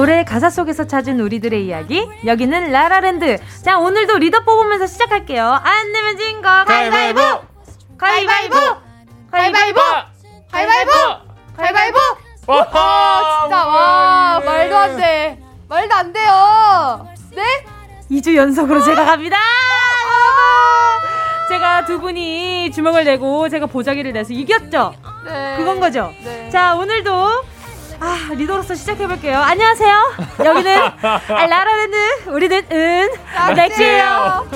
노래 가사 속에서 찾은 우리들의 이야기 여기는 라라랜드 자 오늘도 리더 뽑으면서 시작할게요 안 내면 진 거 가위바위보 가위바위보 가위바위보 가위바위보! 가위바위보! 와, 진짜, 와, 말도 안 돼. 말도 안 돼요. 네? 2주 연속으로 제가 갑니다 제가 두 분이 주먹을 내고 제가 보자기를 내서 이겼죠 네. 그건 거죠 네. 자 오늘도 아 리더로서 시작해볼게요. 안녕하세요. 여기는 아, 라라랜드 우리는 은. 넥지예요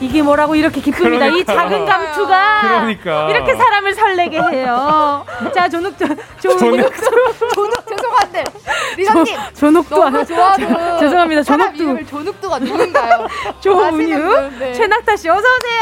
이게 뭐라고 이렇게 기쁩니다. 이 작은 감투가 그러니까. 이렇게 사람을 설레게 해요. 자, 조눅 조 조눅 조눅, 죄송한데. 리더님. 조눅도 너무 안- 좋아하는. 죄송합니다. 이름을 조눅두가 누군가요? 조은유, 네. 최낙타 씨 어서 오세요.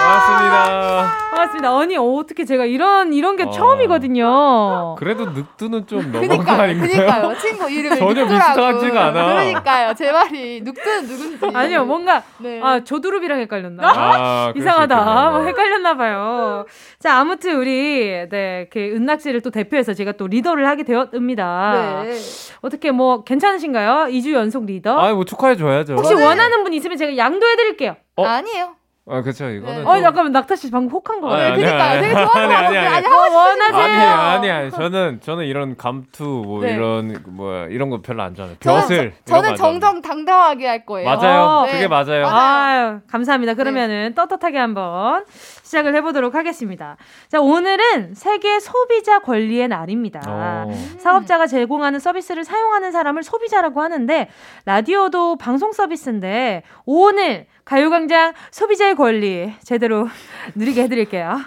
반갑습니다. 반갑습니다. 아니 어떻게 제가 이런 이런 게 어. 처음이거든요. 그래도 늑두는 좀 너무한 거 아닌가요? 그니까요. 친구 이름이 전혀 늑두라고. 비슷하지가 않아. 그러니까요. 제 말이 늑두는 누군지. 아니요, 뭔가 네. 아 조두릅이랑 헷갈렸나? 아, 이상하다. 있겠네요. 뭐 헷갈렸나 봐요. 자, 아무튼 우리 네, 그 은낙 씨를 또 대표해서 제가 또 리더를 하게 되었습니다. 네. 어떻게 뭐 괜찮으신가요? 2주 연속 리더? 아, 뭐 축하해 줘야죠. 혹시 원하는 분 있으면 제가 양도해 드릴게요. 어? 아니에요. 아, 그렇죠. 이거는 어, 좀- 잠깐만 낙타 씨 방금 혹한 거 같아요. 아니, 그러니까요. 되게 좋아하는 아니, 것 아니, 같아요. 아니. 아니, 원하세요. 아니, 아니, 아니. 저는 저는 이런 감투 뭐 네. 이런 뭐야 이런 거 별로 안 좋아해요. 저는, 벼슬. 저는 좋아합니다. 정정당당하게 할 거예요. 맞아요. 어, 그게 네. 맞아요. 맞아요. 아유, 감사합니다. 그러면은 떳떳하게 한번 시작을 해보도록 하겠습니다. 자, 오늘은 세계 소비자 권리의 날입니다. 어. 사업자가 제공하는 서비스를 사용하는 사람을 소비자라고 하는데, 라디오도 방송 서비스인데, 오늘 가요광장 소비자의 권리 제대로 누리게 해드릴게요.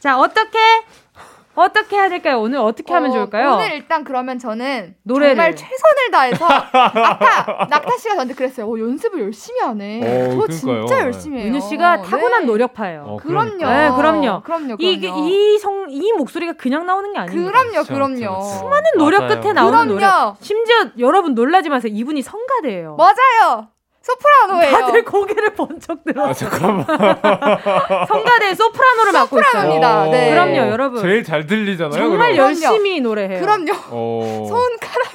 자, 어떻게, 어떻게 해야 될까요? 오늘 어떻게 하면 어, 좋을까요? 오늘 일단 그러면 저는 노래를. 정말 최선을 다해서 아까 낙타 씨가 저한테 그랬어요. 어, 연습을 열심히 하네. 어, 저 그러니까요. 진짜 열심히 해요. 은유 씨가 타고난 네. 노력파예요. 어, 그럼요. 그러니까. 네, 그럼요. 그럼요. 그럼요. 이성이 목소리가 그냥 나오는 게 아닙니다. 그럼요, 그렇죠, 그럼요. 그렇죠. 수많은 노력 맞아요. 끝에 나오는 노래. 그럼요. 심지어 여러분 놀라지 마세요. 이분이 성가대예요. 맞아요. 소프라노예요. 다들 고개를 번쩍 들어. 아, 잠깐만. 성가대 소프라노를 맡고 있어요. 소프라노입니다. 어, 네. 그럼요, 여러분. 제일 잘 들리잖아요. 정말 그럼. 열심히 노래해요. 그럼요. 어. 손가락.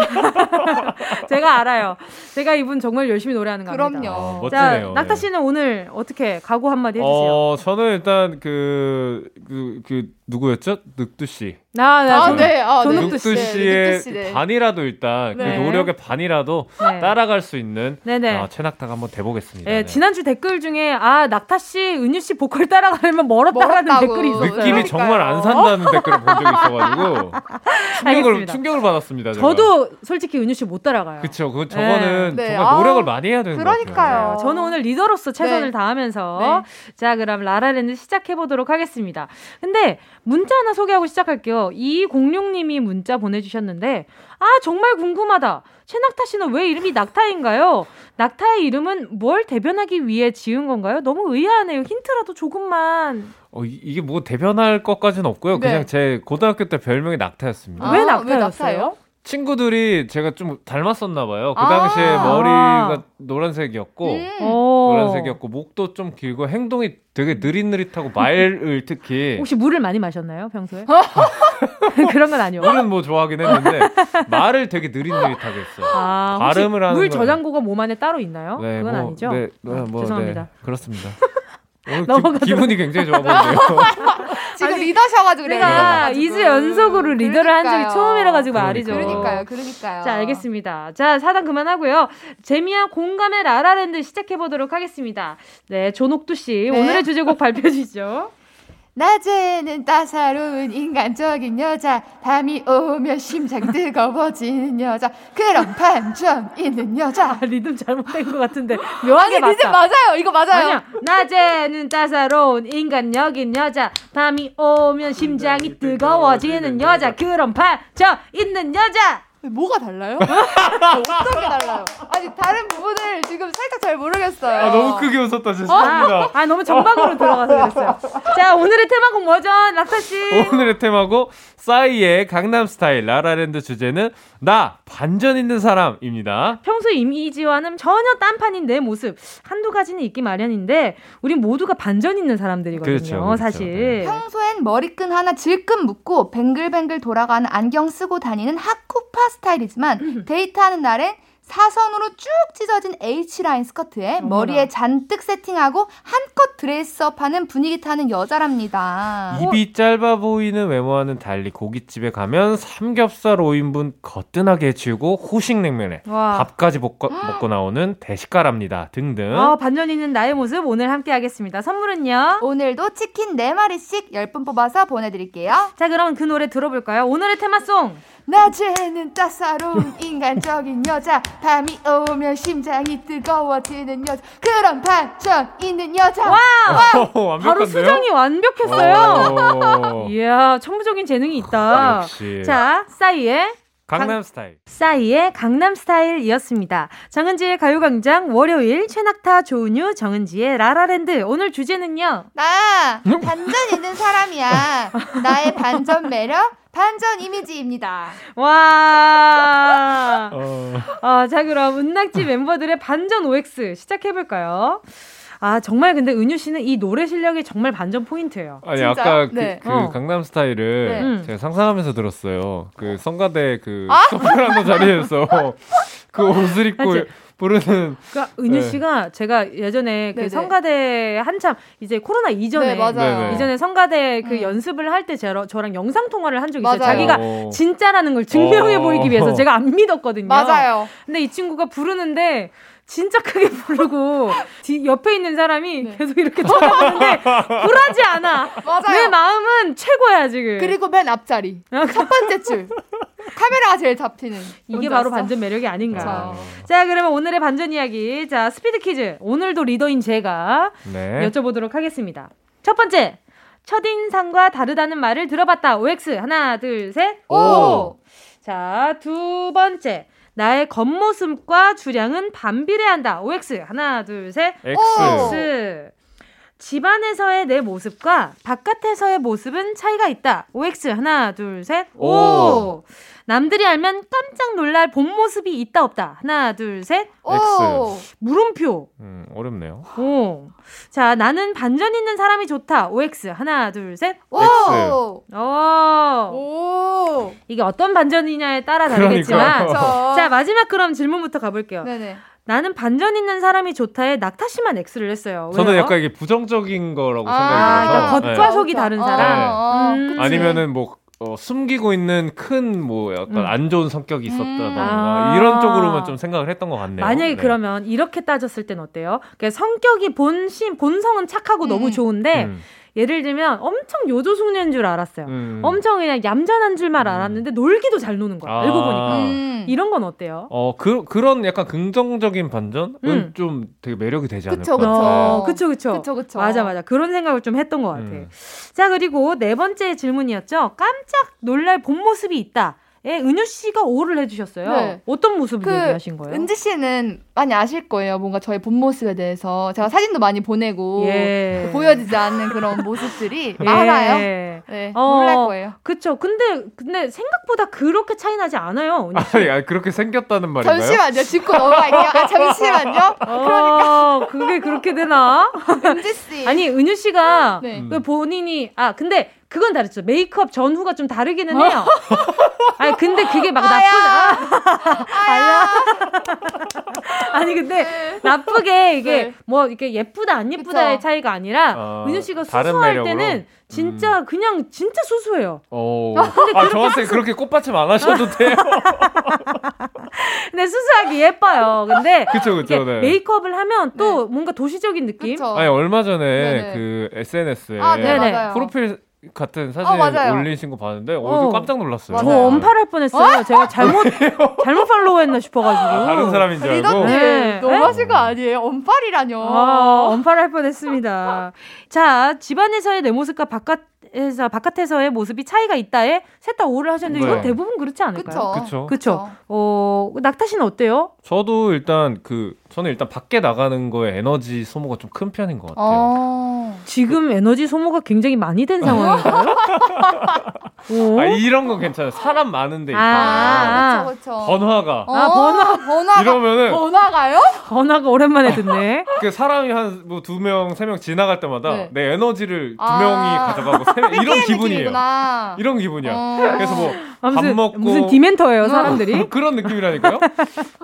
제가 알아요. 제가 이분 정말 열심히 노래하는 겁니다. 그럼요. 어, 자, 멋지네요. 낙타 네. 씨는 오늘 어떻게 각오 한마디 해주세요. 어, 저는 일단 그, 그, 그, 누구였죠? 늑두 씨. 나, 나, 아, 조- 네. 아, 네. 조눅두 늑두 네, 씨의 늑두 씨, 네. 반이라도 일단 네. 그 노력의 반이라도 네. 따라갈 수 있는 네네. 아, 최낙타가 한번 돼보겠습니다. 예, 네. 지난주 댓글 중에 아 낙타 씨, 은유 씨 보컬 따라가려면 멀었다라는 멀었다고. 댓글이 있었어요. 느낌이 그러니까요. 정말 안 산다는 댓글을 본 적이 있어가지고 충격을. 충격을 받았습니다. 제가. 저도 솔직히 은유 씨 못 따라가요. 그쵸. 그 저거는 네. 정말 아, 노력을 많이 해야 되는 것 같아요. 그러니까요. 저는 오늘 리더로서 최선을 네. 다하면서 자 그럼 라라랜드 시작해 보도록 하겠습니다. 근데 문자 하나 소개하고 시작할게요. 2206님이 문자 보내주셨는데, 아, 정말 궁금하다. 최낙타 씨는 왜 이름이 낙타인가요? 낙타의 이름은 뭘 대변하기 위해 지은 건가요? 너무 의아하네요. 힌트라도 조금만. 어, 이- 이게 뭐 대변할 것까지는 없고요. 네. 그냥 제 고등학교 때 별명이 낙타였습니다. 아, 왜왜 낙타였어요? 낙타예요? 친구들이 제가 좀 닮았었나 봐요. 그 아. 당시에 아. 머리가 노란색이었고 음. 어. 노란색이었고 목도 좀 길고 행동이 되게 느릿느릿하고 말을 특히 혹시 물을 많이 마셨나요, 평소에? 그런 건 아니요. 물은 뭐 좋아하긴 했는데 말을 되게 느릿느릿하게 했어요. 아, 발음을 하는 물 건- 저장고가 몸 안에 따로 있나요? 네, 그건 뭐, 아니죠? 네, 네, 아, 뭐, 죄송합니다. 네, 그렇습니다. 오늘 넘어가도록- 기, 분이 굉장히 좋아 보이네요. 지금 리더셔가지고 그래요. 내가 리더셔가지고. 2주 연속으로 리더를 한 적이 그러니까요. 처음이라 가지고 말이죠. 그러니까요, 그러니까요. 자, 알겠습니다. 자, 사단 그만하고요. 재미와 공감의 라라랜드 시작해 보도록 하겠습니다. 네, 조녹두 씨 네. 오늘의 주제곡 발표해 주시죠. 낮에는 따사로운 인간적인 여자, 밤이 오면 심장 뜨거워지는 여자, 그런 반전 있는 여자. 아, 리듬 잘못된 것 같은데 묘하게 아니, 리듬 맞다. 맞아요. 이거 맞아요. 아니야. 낮에는 따사로운 인간적인 여자, 밤이 오면 심장이 뜨거워지는 여자, 그런 반전 있는 여자. 뭐가 달라요? 어떻게 달라요? 아니, 다른 부분을 지금 살짝 잘 모르겠어요. 아, 너무 크게 웃었다, 죄송합니다. 아, 너무 정박으로 들어가서 그랬어요. 자, 오늘의 테마곡 뭐죠? 낙타 씨. 오늘의 테마고 싸이의 강남 스타일 라라랜드 주제는 나 반전 있는 사람입니다. 평소 이미지와는 전혀 딴판인 내 모습 한두 가지는 있기 마련인데 우리 모두가 반전 있는 사람들이거든요. 그렇죠, 그렇죠. 사실. 평소엔 머리끈 하나 질끈 묶고 뱅글뱅글 돌아가는 안경 쓰고 다니는 핫쿠파 스타일이지만 데이트하는 날엔 사선으로 쭉 찢어진 H라인 스커트에 머리에 잔뜩 세팅하고 한껏 드레스업하는 분위기 타는 여자랍니다. 입이 짧아 보이는 외모와는 달리 고깃집에 가면 삼겹살 5인분 거뜬하게 해치우고 후식냉면에 와. 밥까지 먹고, 먹고 나오는 대식가랍니다. 등등. 어, 반전 있는 나의 모습 오늘 함께 하겠습니다. 선물은요? 오늘도 치킨 4마리씩 10분 뽑아서 보내드릴게요. 자, 그럼 그 노래 들어볼까요? 오늘의 테마송. 낮에는 따사로운 인간적인 여자 밤이 오면 심장이 뜨거워지는 여자 그런 반전 있는 여자 와! 어, 완벽한데요? 바로 수정이 완벽했어요. 오. 이야, 천부적인 재능이 있다. 역시. 자, 싸이의 강남 스타일. 싸이의 강남 스타일이었습니다. 정은지의 가요광장 월요일 최낙타 조은유 정은지의 라라랜드 오늘 주제는요. 나 반전 있는 사람이야 나의 반전 매력 반전 이미지입니다 와. 어. 어, 자 그럼 은낙지 멤버들의 반전 OX 시작해 볼까요? 아 정말 근데 은유 씨는 이 노래 실력이 정말 반전 포인트예요. 아니 진짜요? 아까 그, 네. 그 어. 강남 스타일을 네. 음. 제가 상상하면서 들었어요. 그 성가대 그 아! 소프라노 자리에서 그 옷을 입고 맞지? 부르는 그러니까 은유 네. 씨가 제가 예전에 그 네네. 성가대 한참 이제 코로나 이전에 네. 이전에 성가대 그 음. 연습을 할 때 저랑 영상 통화를 한 적이 있어요. 맞아요. 자기가 어. 진짜라는 걸 증명해 어. 보이기 위해서 제가 안 믿었거든요. 맞아요 근데 이 친구가 부르는데 진짜 크게 부르고 뒤, 옆에 있는 사람이 네. 계속 이렇게 쳐다보는데 굴하지 않아. 맞아요 내 마음은 최고야 지금. 그리고 맨 앞자리 아, 첫 번째 줄 카메라가 제일 잡히는 이게 바로 아시죠? 반전 매력이 아닌가. 자 그러면 오늘의 반전 이야기 자 스피드 퀴즈 오늘도 리더인 제가 네. 여쭤보도록 하겠습니다. 첫 번째 첫인상과 다르다는 말을 들어봤다. OX 하나 둘 셋. 오! 자두 번째 나의 겉모습과 주량은 반비례한다. OX 하나 둘 셋. X. 집안에서의 내 모습과 바깥에서의 모습은 차이가 있다. OX 하나 둘 셋. 오. 오. 남들이 알면 깜짝 놀랄 본 모습이 있다 없다. 하나 둘 셋. 오! 물음표. 음, 어렵네요. 오. 자, 나는 반전 있는 사람이 좋다. OX. 하나, 둘, 셋. 오! 오. 오! 이게 어떤 반전이냐에 따라 다르겠지만. 그러니까요. 자, 마지막 그럼 질문부터 가볼게요. 네네. 나는 반전 있는 사람이 좋다에 낙타 씨만 X를 했어요. 저는 왜요? 약간 이게 부정적인 거라고 아, 생각이 그러니까 들어서. 겉과 네. 속이 다른 어, 사람. 어, 음. 그치. 아니면은 뭐 어, 숨기고 있는 큰 뭐 약간 음. 안 좋은 성격이 있었다던가 아. 이런 쪽으로만 좀 생각을 했던 것 같네요. 만약에 네. 그러면 이렇게 따졌을 땐 어때요? 그러니까 성격이 본심, 본성은 착하고 너무 음. 좋은데, 음, 예를 들면 엄청 요조숙녀인 줄 알았어요. 음. 엄청 그냥 얌전한 줄만 알았는데 놀기도 잘 노는 거야. 아. 알고 보니까. 음. 음. 이런 건 어때요? 어, 그, 그런 약간 긍정적인 반전은 음. 좀 되게 매력이 되지 않을까. 그쵸, 그쵸. 어, 그쵸, 그쵸. 그쵸, 그쵸. 맞아, 맞아. 그런 생각을 좀 했던 것 같아. 음. 자, 그리고 네 번째 질문이었죠. 깜짝 놀랄 본 모습이 있다. 에 은유 씨가 오를 해주셨어요. 네. 어떤 모습을 그 얘기하신 거예요? 은지 씨는 많이 아실 거예요. 뭔가 저의 본 모습에 대해서 제가 사진도 많이 보내고 예. 그 보여지지 않는 그런 모습들이 예. 많아요. 네, 어, 놀랄 거예요. 그쵸. 근데, 근데 생각보다 그렇게 차이 나지 않아요. 은유 씨. 아니, 아니, 그렇게 생겼다는 말인가요? 잠시만요. 짚고 넘어갈게요. 아, 잠시만요. 어, 그게 그렇게 되나? 은지 씨. 아니, 은유 씨가 네. 그 본인이, 아, 근데 그건 다르죠. 메이크업 전후가 좀 다르기는 해요. 아니, 근데 그게 막 나쁘다. 아야. 아니, 근데 나쁘게 이게 네. 뭐 이렇게 예쁘다, 안 예쁘다의 그쵸. 차이가 아니라 어, 은유 씨가 수수할 매력으로? 때는 진짜 그냥 진짜 수수해요. 어. 아, 저한테 그렇게 꽃받침 안 하셔도 돼요. 근데 수수하기 예뻐요. 근데 그쵸, 그쵸, 네. 메이크업을 하면 또 뭔가 도시적인 느낌? 그쵸. 아니, 얼마 전에 네네. 그 SNS에 아, 네. 프로필 같은 사진 어. 올리신 거 봤는데, 어, 어. 깜짝 놀랐어요. 저 맞아요. 언팔할 뻔했어요. 제가 잘못 잘못 팔로우했나 싶어가지고. 아, 다른 사람인 줄 알고. 리더님 네. 너무하신 거 아니에요? 언팔이라뇨. 아, 언팔할 뻔했습니다. 자, 집안에서의 내 모습과 바깥 에서 바깥에서의 모습이 차이가 있다에 셋 다 오를 하셨는데 네. 이건 대부분 그렇지 않을까요? 그쵸. 그쵸. 그쵸. 어, 낙타 씨는 어때요? 저도 일단 그 저는 일단 밖에 나가는 거에 에너지 소모가 좀 큰 편인 것 같아요. 어. 지금 에너지 소모가 굉장히 많이 된 상황인가요? 오? 아 이런 건 괜찮아요. 사람 많은데. 아, 그쵸, 그쵸. 번화가 어, 아, 번화. 번화가. 이러면은 번화가요? 전화가 오랜만에 듣네. 그 사람이 한 뭐 두 명 세 명 지나갈 때마다 네. 내 에너지를 두 아. 명이 가져가고 세 명, 이런 기분이에요. 느낌이구나. 이런 기분이야. 어. 그래서 뭐밥 아, 무슨, 먹고 무슨 디멘터예요, 사람들이. 그런 느낌이라니까요.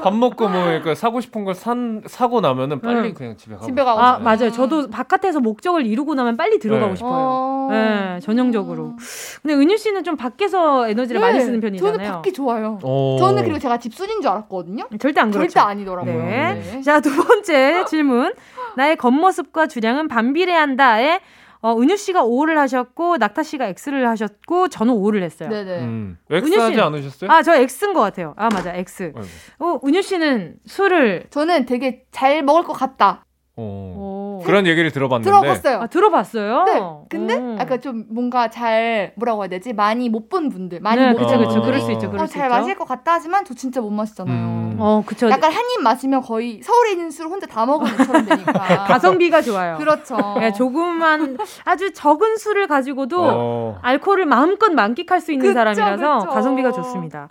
밥 먹고 뭐 그러니까 사고 싶은 걸산 사고 나면은 빨리 응. 그냥 집에 가고. 집에 가고 아, 싶어요. 맞아요. 저도 바깥에서 목적을 이루고 나면 빨리 들어가고 네. 싶어요. 어. 네, 전형적으로. 근데 은유 씨는 좀 밖에서 에너지를 많이 쓰는 편이잖아요. 저는 밖이 좋아요. 어. 저는 그리고 제가 집순인 줄 알았거든요. 절대 안 그렇죠. 절대 아니더라고요. 네. 네. 자, 두 번째 질문. 나의 겉모습과 주량은 반비례한다에 어, 은유 씨가 O를 하셨고 낙타 씨가 X를 하셨고 저는 O를 했어요. 네네. 음. 은유 엑스 하지 씨는- 않으셨어요? 아, 저 X인 것 같아요. 아, 맞아. X. 아이고. 어, 은유 씨는 술을 저는 되게 잘 먹을 것 같다. 어. 오. 그런 얘기를 들어봤는데 들어봤어요. 아, 들어봤어요? 네. 근데 오. 약간 좀 뭔가 잘 뭐라고 해야 되지? 많이 못 본 분들, 많이 네, 못 그쵸, 본 그쵸. 그럴 수 있죠. 그럴 어, 수 잘 있죠. 마실 것 같다 하지만 저 진짜 못 마시잖아요. 음. 어, 그쵸. 약간 한 입 마시면 거의 서울에 있는 술 혼자 다 먹은 것처럼 되니까. 가성비가 좋아요. 그렇죠. 네, 조금만 아주 적은 술을 가지고도 어. 알코올을 마음껏 만끽할 수 있는 그쵸, 사람이라서 그쵸. 가성비가 좋습니다.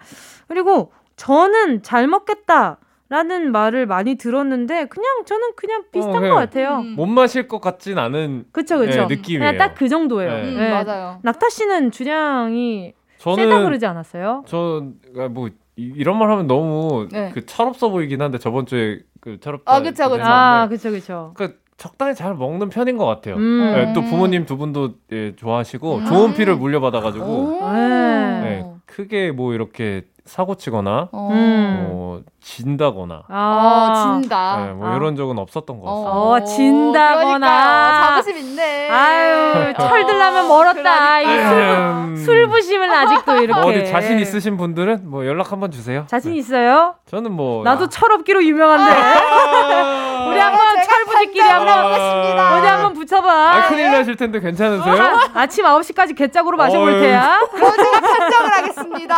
그리고 저는 잘 먹겠다 라는 말을 많이 들었는데 그냥 저는 그냥 비슷한 어, 네. 것 같아요. 음. 못 마실 것 같진 않은 그쵸 그쵸. 네, 느낌이에요. 그냥 딱 그 정도예요. 네. 음, 네. 맞아요. 낙타 씨는 주량이 세다 저는 그러지 않았어요? 저뭐 이런 말 하면 너무 네. 그 철없어 보이긴 한데 저번 주에 그 철없다. 아, 그쵸, 그쵸. 아 그쵸 그쵸. 그러니까 적당히 잘 먹는 편인 것 같아요. 음. 네, 또 부모님 두 분도 예, 좋아하시고 음. 좋은 피를 물려받아가지고. 네, 크게 뭐 이렇게 사고 치거나 어. 음. 뭐 진다거나 어, 진다. 네, 뭐 아. 이런 적은 없었던 것 같아요. 어, 진다거나. 그러니까요. 자부심 있네. 아유 철들라면 멀었다. 이 음. 술, 술부 심을 아직도 이렇게. 뭐 어디 자신 있으신 분들은 뭐 연락 한번 주세요. 자신 네. 있어요? 저는 뭐 나도 철없기로 유명한데. 아~ 우리 한번 제 판단을 한번 하겠습니다. 어디 한번 붙여봐. 아, 큰일 나실 텐데 괜찮으세요? 아, 아침 9시까지 개짝으로 마셔볼. 테야. 그럼 제가 판정을 하겠습니다.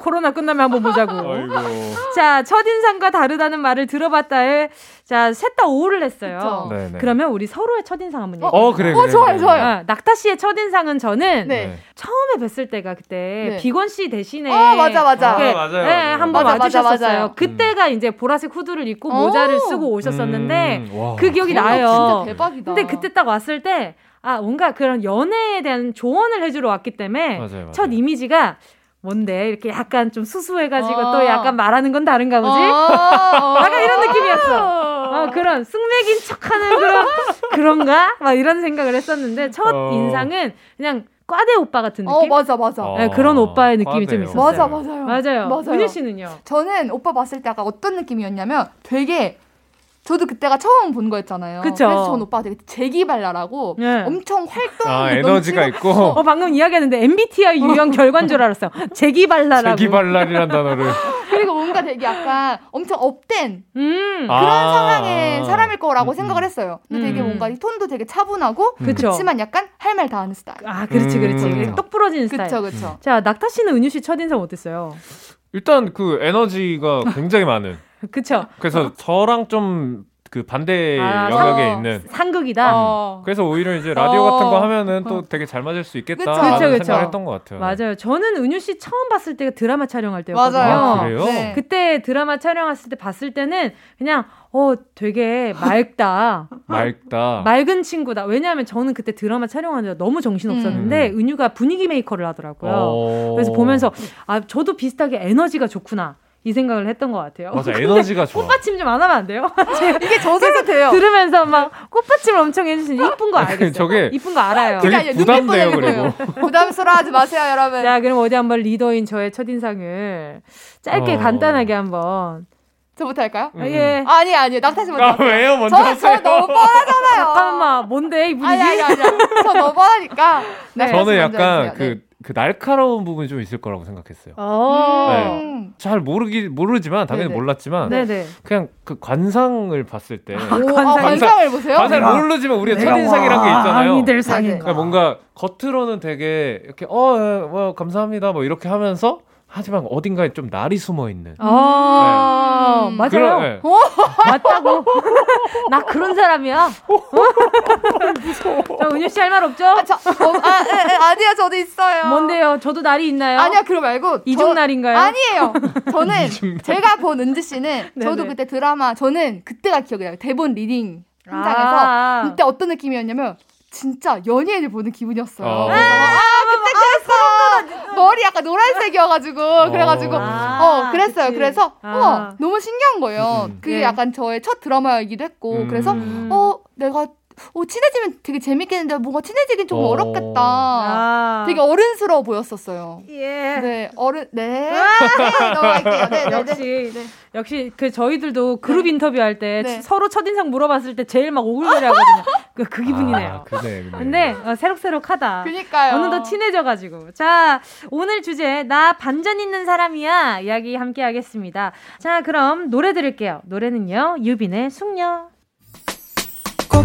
코로나 끝나면 한번 보자고. 아이고. 자, 첫인상과 다르다는 말을 들어봤다에, 자, 셋 다 오를 했어요. 그러면 우리 서로의 첫인상 한번 얘기해 어 그래 그래. 어, 좋아요, 그래. 좋아요. 아, 낙타 씨의 첫인상은 저는 네. 처음에 뵀을 때가 그때 네. 비건 씨 대신에 어, 맞아, 맞아. 이렇게, 아, 맞아요, 네, 맞아요. 한번 맞아, 맞아, 와주셨었어요. 맞아요. 그때가 이제 보라색 후드를 입고 어. 모자를 쓰고 오셨었는데 음, 와. 그 기억이 나요. 진짜 대박이다. 근데 그때 딱 왔을 때 아, 뭔가 그런 연애에 대한 조언을 해주러 왔기 때문에 맞아요, 맞아요. 첫 이미지가 뭔데 이렇게 약간 좀 수수해가지고 어. 또 약간 말하는 건 다른가 보지? 어. 약간 이런 느낌이었어. 어, 그런 쑥맥인 척하는 그런 그런가? 막 이런 생각을 했었는데 첫 어. 인상은 그냥 꽈대 오빠 같은 어, 느낌? 맞아, 맞아. 어. 네, 그런 오빠의 느낌이 좀 과대요. 있었어요. 맞아, 맞아요. 맞아요. 맞아요. 씨는요? 저는 오빠 봤을 때 약간 어떤 느낌이었냐면 되게 저도 그때가 처음 본 거였잖아요. 그쵸. 래서 저는 오빠가 되게 재기발랄하고 네. 엄청 활동 아 에너지가 있고 어, 방금 이야기하는데 MBTI 유형 결과인 줄 알았어요. 재기발랄하고. 재기발랄이란 단어를 그리고 뭔가 되게 약간 엄청 업된 음. 그런 아. 상황의 사람일 거라고 음, 생각을 했어요. 근데 되게 음. 뭔가 이 톤도 되게 차분하고 그쵸. 그렇지만 약간 할 말 다 하는 스타일. 아, 그렇지, 그렇지. 음. 똑 부러지는 스타일. 그쵸 그쵸. 자, 낙타 씨는 은유 씨 첫인상 어땠어요? 일단 그 에너지가 굉장히 많은. 그쵸? 그래서 저랑 좀 그 반대 아, 영역에 상- 있는. 상극이다. 어. 그래서 오히려 이제 라디오 어. 같은 거 하면은 또 되게 잘 맞을 수 있겠다. 그쵸, 라는 그쵸, 그쵸. 생각을 했던 것 같아요. 맞아요. 저는 은유 씨 처음 봤을 때가 드라마 촬영할 때였거든요. 맞아요. 아, 그래요? 네. 그때 드라마 촬영했을 때 봤을 때는 그냥 어 되게 맑다. 맑다. 맑은 친구다. 왜냐하면 저는 그때 드라마 촬영하는데 너무 정신 없었는데 음. 은유가 분위기 메이커를 하더라고요. 어. 그래서 보면서 아 저도 비슷하게 에너지가 좋구나 이 생각을 했던 것 같아요. 맞아 에너지가 좋아. 꽃받침 좀 안 하면 안 돼요? 이게 저절로 돼요. 들으면서 막 꽃받침을 엄청 해주시는 이쁜 거 알겠어요. 저게 이쁜 거 알아요. 되게 부담돼요, 그리고. 부담스러워하지 마세요, 여러분. 자 그럼 어디 한번 리더인 저의 첫인상을 짧게 어. 간단하게 한번 저부터 할까요? 음. 아, 예. 아니 아니요 낙타씨 먼저. 아. 왜요? 먼저 저, 하세요. 저 너무 뻔하잖아요. 잠깐만 뭔데 이 분위기? 아니 아니 아니. 저 너무 뻔하니까. 네. 낙타씨 저는 약간. 그, 그 날카로운 부분이 좀 있을 거라고 생각했어요. 어. 네. 음. 잘 모르기 모르지만 당연히 네네. 몰랐지만 네네. 그냥 그 관상을 봤을 때 오, 아, 관상을 보세요? 관상 내가- 모르지만 우리가 내가 첫인상이란 게 있잖아요. 왕이될 네, 상인가. 그러니까 뭔가 겉으로는 되게 이렇게 어, 예, 뭐 감사합니다 뭐 이렇게 하면서 하지만 어딘가에 좀 날이 숨어 있는. 아, 음. 맞아요. 그런, 예. 맞다고. 나 그런 사람이야. 자, 은유 씨 할 말 없죠? 아, 저, 어, 아, 에, 에, 아니요, 저도 있어요. 뭔데요? 저도 날이 있나요? 아니요, 그거 말고. 이중 저- 날인가요? 아니에요. 저는 제가 본 은지 씨는 저도. 그때 드라마 저는 그때가 기억이 나요. 대본 리딩 현장에서 아. 그때 어떤 느낌이었냐면 진짜 연예인을 보는 기분이었어요. 어. 그래서 아, 그때 그랬어. 머리 약간 노란색이어가지고 그래가지고 아, 어 그랬어요. 그치. 그래서 아. 어 너무 신기한 거예요. 음. 그게 네. 약간 저의 첫 드라마이기도 했고 음. 그래서 음. 어 내가 어 친해지면 되게 재밌겠는데 뭔가 친해지긴 좀 어. 어렵겠다. 아. 되게 어른스러워 보였었어요. 예. 네, 어른, 네. 네, 넘어갈게요. 네, 네, 네. 역시 역시 그 저희들도 그룹 인터뷰 할 때 네. 서로 첫인상 물어봤을 때 제일 막 오글거려 하거든요. 그, 그 기분이네요. 아, 그네, 그네. 근데 어, 새록새록하다. 그니까요. 어느덧 친해져가지고. 자, 오늘 주제, 나 반전 있는 사람이야. 이야기 함께 하겠습니다. 자, 그럼 노래 들을게요. 노래는요, 유빈의 숙녀.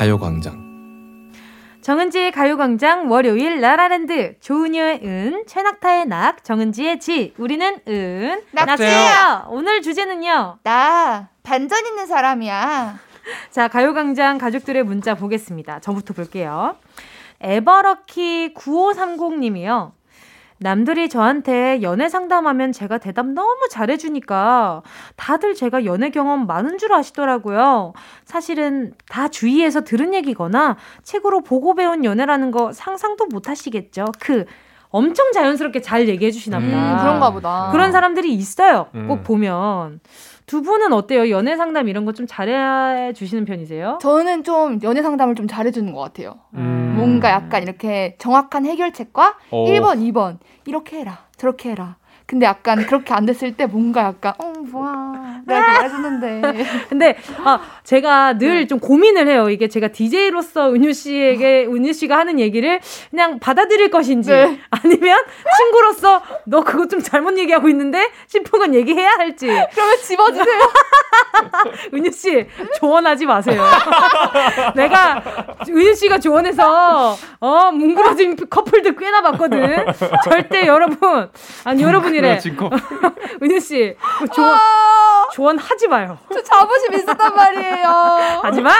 가요광장. 정은지의 가요광장 월요일 라라랜드 조은유의 은 최낙타의 낙 정은지의 지 우리는 은. 낙지예요. 오늘 주제는요. 나 반전 있는 사람이야. 자 가요광장 가족들의 문자 보겠습니다. 저부터 볼게요. 에버럭키 9530님이요 남들이 저한테 연애 상담하면 제가 대답 너무 잘해주니까 다들 제가 연애 경험 많은 줄 아시더라고요. 사실은 다 주위에서 들은 얘기거나 책으로 보고 배운 연애라는 거 상상도 못 하시겠죠. 그 엄청 자연스럽게 잘 얘기해 주시나 보다. 음, 그런가 보다. 그런 사람들이 있어요. 음. 꼭 보면. 두 분은 어때요? 연애 상담 이런 거 좀 잘해 주시는 편이세요? 저는 좀 연애 상담을 좀 잘해 주는 것 같아요. 음. 뭔가 약간 이렇게 정확한 해결책과 어. 1번, 2번 이렇게 해라, 저렇게 해라. 근데 약간 그렇게 안 됐을 때 뭔가 약간 어 뭐야 내가 잘해줬는데 근데 아 제가 네. 늘좀 고민을 해요. 이게 제가 DJ로서 은유 씨에게 은유 씨가 하는 얘기를 그냥 받아들일 것인지 네. 아니면 친구로서 너 그거 좀 잘못 얘기하고 있는데 싶은 건 얘기해야 할지. 그러면 집어주세요. 은유 씨 조언하지 마세요. 내가 은유 씨가 조언해서 어 뭉그러진 커플들 꽤나 봤거든. 절대 여러분 아니 여러분이 래. 진커 은유 씨 조언 아, 조언 하지 마요. 저 자부심 있었단 말이에요. 하지 마.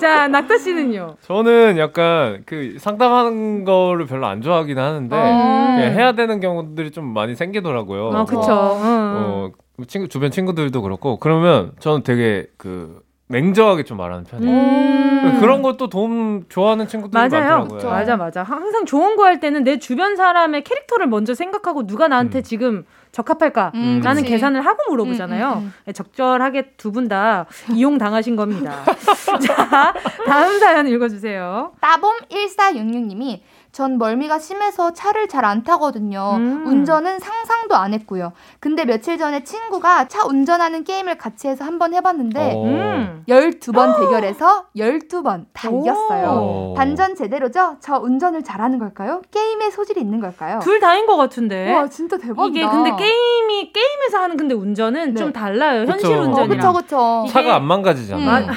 자 낙타 씨는요. 저는 약간 그 상담하는 거를 별로 안 좋아하긴 하는데 음. 그냥 해야 되는 경우들이 좀 많이 생기더라고요. 아 그쵸. 응. 어, 친구 주변 친구들도 그렇고 그러면 저는 되게 그 냉정하게 좀 말하는 편이에요. 음. 그런 것도 도움 좋아하는 친구들이 맞아요. 많더라고요. 맞아, 맞아. 항상 좋은 거 할 때는 내 주변 사람의 캐릭터를 먼저 생각하고 누가 나한테 음. 지금 적합할까? 음, 라는 그치. 계산을 하고 물어보잖아요. 음, 음, 네, 적절하게 두 분 다 이용 당하신 겁니다. 자, 다음 사연 읽어주세요. 따봄 1466님이 전 멀미가 심해서 차를 잘 안 타거든요. 음. 운전은 상상도 안 했고요. 근데 며칠 전에 친구가 차 운전하는 게임을 같이 해서 한번 해봤는데 어. 음. 12번 대결해서 12번 다 오. 이겼어요. 반전 제대로죠? 저 운전을 잘하는 걸까요? 게임에 소질이 있는 걸까요? 둘 다인 것 같은데. 와 진짜 대박이다. 이게 근데 게임이 게임에서 하는 근데 운전은 네. 좀 달라요. 그쵸. 현실 어, 운전이랑. 어, 그쵸 그쵸. 차가 안 망가지잖아. 음.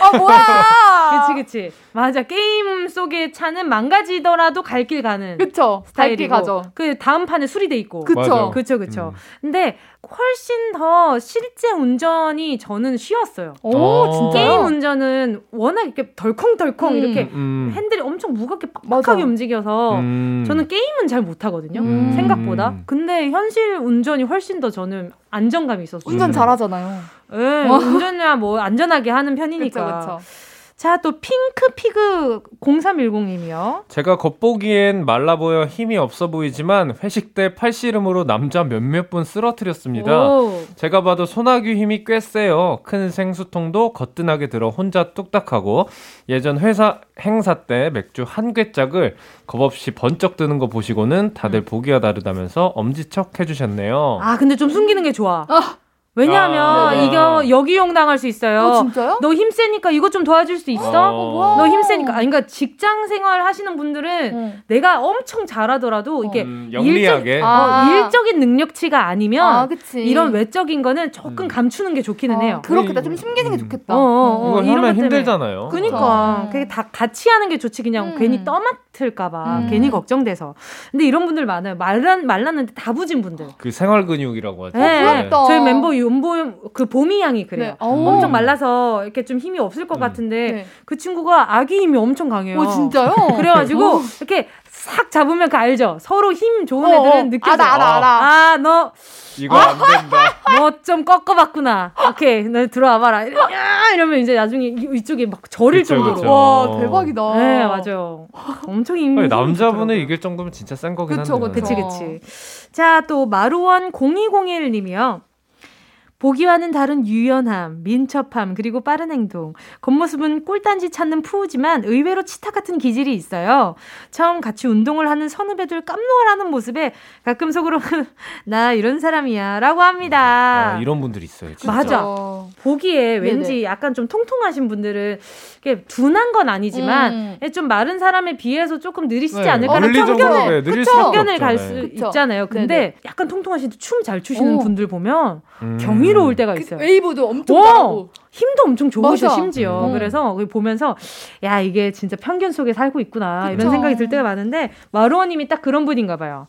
아 뭐야? 그치 그치 맞아 게임 속의 차는 망가지더라도 갈 길 가는 그쵸. 갈길 스타일이고 가죠. 그 다음 판에 수리돼 있고 그쵸. 맞아. 그쵸 그쵸 음. 근데 훨씬 더 실제 운전이 저는 쉬웠어요 오 어. 진짜요? 게임 운전은 워낙 이렇게 덜컹덜컹 음. 이렇게 음. 핸들이 엄청 무겁게. 빡빡하게 움직여서 음. 저는 게임은 잘 못하거든요 음. 생각보다 근데 현실 운전이 훨씬 더 저는 안정감이 있었어요 운전 음. 잘하잖아요. 예, 운전이야 뭐 안전하게 하는 편이니까 그쵸 그쵸. 자, 또 핑크 피그 0310님이요. 제가 겉보기엔 말라 보여 힘이 없어 보이지만 회식 때 팔씨름으로 남자 몇몇 분 쓰러뜨렸습니다. 오. 제가 봐도 소나귀 힘이 꽤 세요. 큰 생수통도 거뜬하게 들어 혼자 뚝딱하고 예전 회사 행사 때 맥주 한 괴짝을 겁없이 번쩍 드는 거 보시고는 다들 보기가 다르다면서 엄지척 해주셨네요. 아, 근데 좀 숨기는 게 좋아. 왜냐하면 아. 이거 역이용 당할 수 있어요. 어 진짜요? 너 힘 세니까 이것 좀 도와줄 수 있어? 어. 너 힘 세니까. 아니, 그러니까 직장 생활 하시는 분들은 응. 내가 엄청 잘하더라도 이게 음, 영리하게. 일적, 아. 어, 일적인 능력치가 아니면 아 그치. 이런 외적인 거는 조금 음. 감추는 게 좋기는 해요. 어, 그렇겠다. 좀 숨기는 게 음. 좋겠다. 어, 어, 어, 이거 하면. 힘들잖아요. 그니까 음. 그게 다 같이 하는 게 좋지 그냥 음. 괜히 떠맡을까봐 음. 괜히 걱정돼서 근데 이런 분들 많아요 말란 말랐는데 다 부진 분들 그 생활 근육이라고 하죠. 네. 부럽다. 저희 멤버 윤보 그 보미 양이 그래요 네. 어. 엄청 말라서 이렇게 좀 힘이 없을 것 음. 같은데 네. 그 친구가 아기 힘이 엄청 강해요 오 진짜요? 그래가지고 이렇게 싹 잡으면 그 알죠 서로 힘 좋은 어, 어. 애들은 느껴져 알아 알아 알아. 아너 이거 안 된다. 뭐좀 꺾어봤구나. 오케이, 너 들어와봐라. 야! 이러면 이제 나중에 이- 이쪽에 막 저릴 그쵸, 정도로. 그쵸. 와 어. 대박이다. 네, 맞아요. 엄청 힘. 좋더라고요. 이길 정도면 진짜 센 거긴 한데. 그쵸. 그치, 그치. 자, 또 마루원 0201님이요. 보기와는 다른 유연함, 민첩함, 그리고 빠른 행동. 겉모습은 꿀단지 찾는 푸우지만 의외로 치타 같은 기질이 있어요. 처음 같이 운동을 하는 선후배들 깜놀하는 모습에 가끔 속으로 나 이런 사람이야 라고 합니다. 아, 이런 분들 있어요. 진짜. 맞아. 보기에 네네. 왠지 약간 좀 통통하신 분들은 이게 둔한 건 아니지만 음. 좀 마른 사람에 비해서 조금 느리시지 네, 않을까라는 편견을 네, 편견을 없죠. 갈 네. 수. 있잖아요. 근데 네네. 약간 통통하신데 춤잘 추시는 오. 분들 보면 음. 경이 로울 때가 그 있어요. 웨이브도 엄청 오! 잘하고. 힘도 엄청 좋으셔 맞아. 심지어 음. 그래서 보면서 야 이게 진짜 편견 속에 살고 있구나 그쵸. 이런 생각이 들 때가 많은데 마루어님이 딱 그런 분인가 봐요.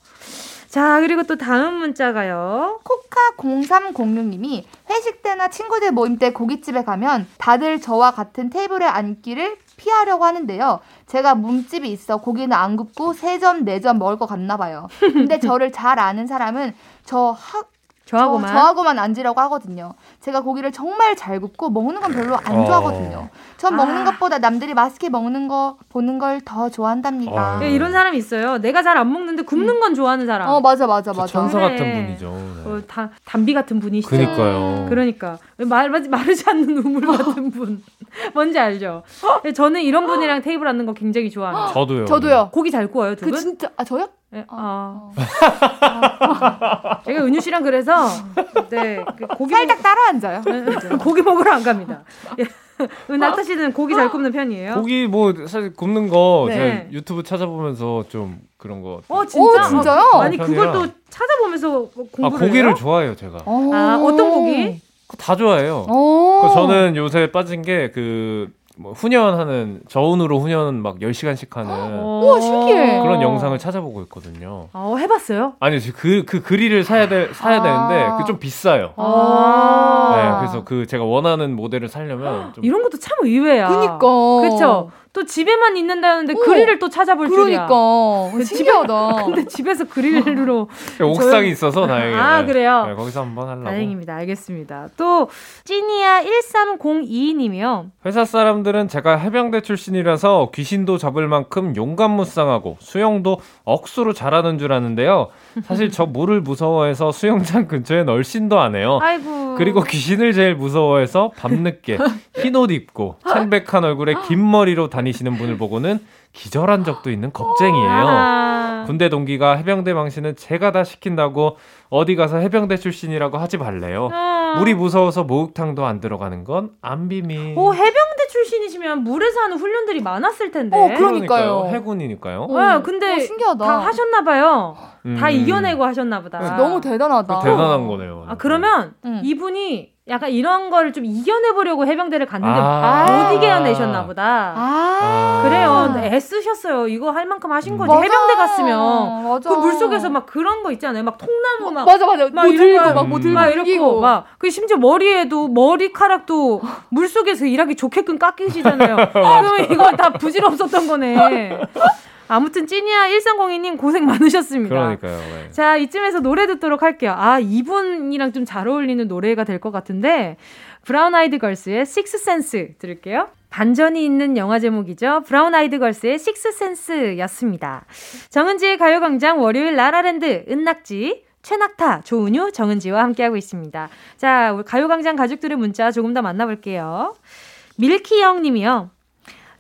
자 그리고 또 다음 문자가요. 코카 0306님이 회식 때나 친구들 모임 때 고깃집에 가면 다들 저와 같은 테이블에 앉기를 피하려고 하는데요. 제가 몸집이 있어 고기는 안 굽고 세점네 점 먹을 것 같나 봐요. 근데 저를 잘 아는 사람은 저 하, 저하고만 저, 저하고만 앉으려고 하거든요. 제가 고기를 정말 잘 굽고 먹는 건 별로 안 어. 좋아하거든요. 전 아. 먹는 것보다 남들이 맛있게 먹는 거 보는 걸 더 좋아한답니다. 어. 예, 이런 사람이 있어요. 내가 잘 안 먹는데 굽는 건 좋아하는 사람. 어 맞아 맞아 저 맞아. 천사 그래. 같은 분이죠. 네. 어, 다, 담비 같은 분이시죠. 그니까요. 그러니까 말, 말- 마르지 않는 우물 같은 분 뭔지 알죠? 근데 저는 이런 분이랑 테이블 앉는 거 굉장히 좋아합니다. 저도요. 저도요. 고기 잘 구워요 두그 분? 진짜 아 저요? 네, 아. 어. 제가 은유 씨랑 그래서 네 그 고기 살짝 따라 앉아요. 먹, 고기 먹으러 안 갑니다. 예. 은하타 씨는 고기 잘 굽는 편이에요? 고기 뭐 사실 굽는 거 네. 제가 유튜브 찾아보면서 좀 그런 거. 어 진짜? 오, 진짜요? 아니 그걸 또. 찾아보면서 공부를 아 고기를 해요? 좋아해요 제가. 아 어떤 고기? 다 좋아해요. 오. 그 저는 요새 빠진 게 그 뭐 훈련하는 저온으로 훈련 막 10시간씩 하는 어. 우와, 신기해. 그런 영상을 찾아보고 있거든요. 어 해봤어요? 아니 그그 그릴을 사야 돼 사야 아. 되는데 그 좀 비싸요. 아. 네, 그래서 그 제가 원하는 모델을 살려면 좀 이런 것도 참 의외야. 그니까. 그렇죠. 또 집에만 있는다는데 그릴을 또 찾아볼 줄이야. 그러니까 그 신기하다. 근데 집에서 그릴로 옥상이 있어서 다행이에요. 아, 그래요? 네, 거기서 한번 하려고. 다행입니다. 알겠습니다. 또 찌니아 1302님이요. 회사 사람들은 제가 해병대 출신이라서 귀신도 잡을 만큼 용감무쌍하고 수영도 억수로 잘하는 줄 아는데요. 사실 저 물을 무서워해서 수영장 근처에 널씬도 안 해요. 아이고. 그리고 귀신을 제일 무서워해서 밤늦게 흰 옷 입고 창백한 얼굴에 긴 머리로 다 니시는 분을 보고는 기절한 적도 있는 겁쟁이에요. 아. 군대 동기가 해병대 망신은 제가 다 시킨다고 어디 가서 해병대 출신이라고 하지 말래요. 아. 물이 무서워서 목욕탕도 안 들어가는 건 안 비밀. 오, 해병대 출신이시면 물에서 하는 훈련들이 많았을 텐데. 어, 그러니까요. 해군이니까요. 네, 근데 어, 신기하다. 다 하셨나봐요. 다 음. 이겨내고 하셨나 보다. 너무 대단하다. 대단한 거네요. 아, 그러면 음. 이분이 약간 이런 거를 좀 이겨내보려고 해병대를 갔는데 아. 못 이겨내셨나 보다. 아. 그래요. 네, 애쓰셨어요. 이거 할 만큼 하신 거지. 맞아. 해병대 갔으면 맞아. 그 물속에서 막 그런 거 있잖아요. 막 통나무 막 맞아 맞아. 막 뭐 들고 거 막뭐 들고 막 이러고 이렇고 막 그 심지어 머리에도 머리카락도 물 속에서 일하기 좋게끔 깎이시잖아요. 그러면 이건 다 부질없었던 거네. 아무튼 찌니아 1302님 고생 많으셨습니다. 그러니까요. 네. 자, 이쯤에서 노래 듣도록 할게요. 아, 이분이랑 좀 잘 어울리는 노래가 될 것 같은데, 브라운 아이드 걸스의 Sixth Sense 들을게요. 반전이 있는 영화 제목이죠. 브라운 아이드 걸스의 Sixth Sense였습니다. 정은지의 가요광장 월요일 라라랜드, 은낙지, 최낙타, 조은유, 정은지와 함께하고 있습니다. 자, 우리 가요광장 가족들의 문자 조금 더 만나볼게요. 밀키영 님이요.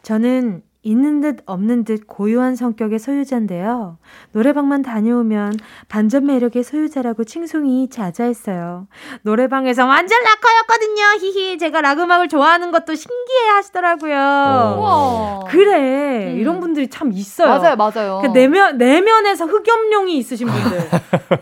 저는 있는 듯 없는 듯 고유한 성격의 소유자인데요. 노래방만 다녀오면 반전 매력의 소유자라고 칭송이 자자했어요. 노래방에서 완전 락커였거든요. 히히. 제가 락 음악을 좋아하는 것도 신기해 하시더라고요. 우와. 그래. 음. 이런 분들이 참 있어요. 맞아요 맞아요. 그 내면 내면에서 흑염룡이 있으신 분들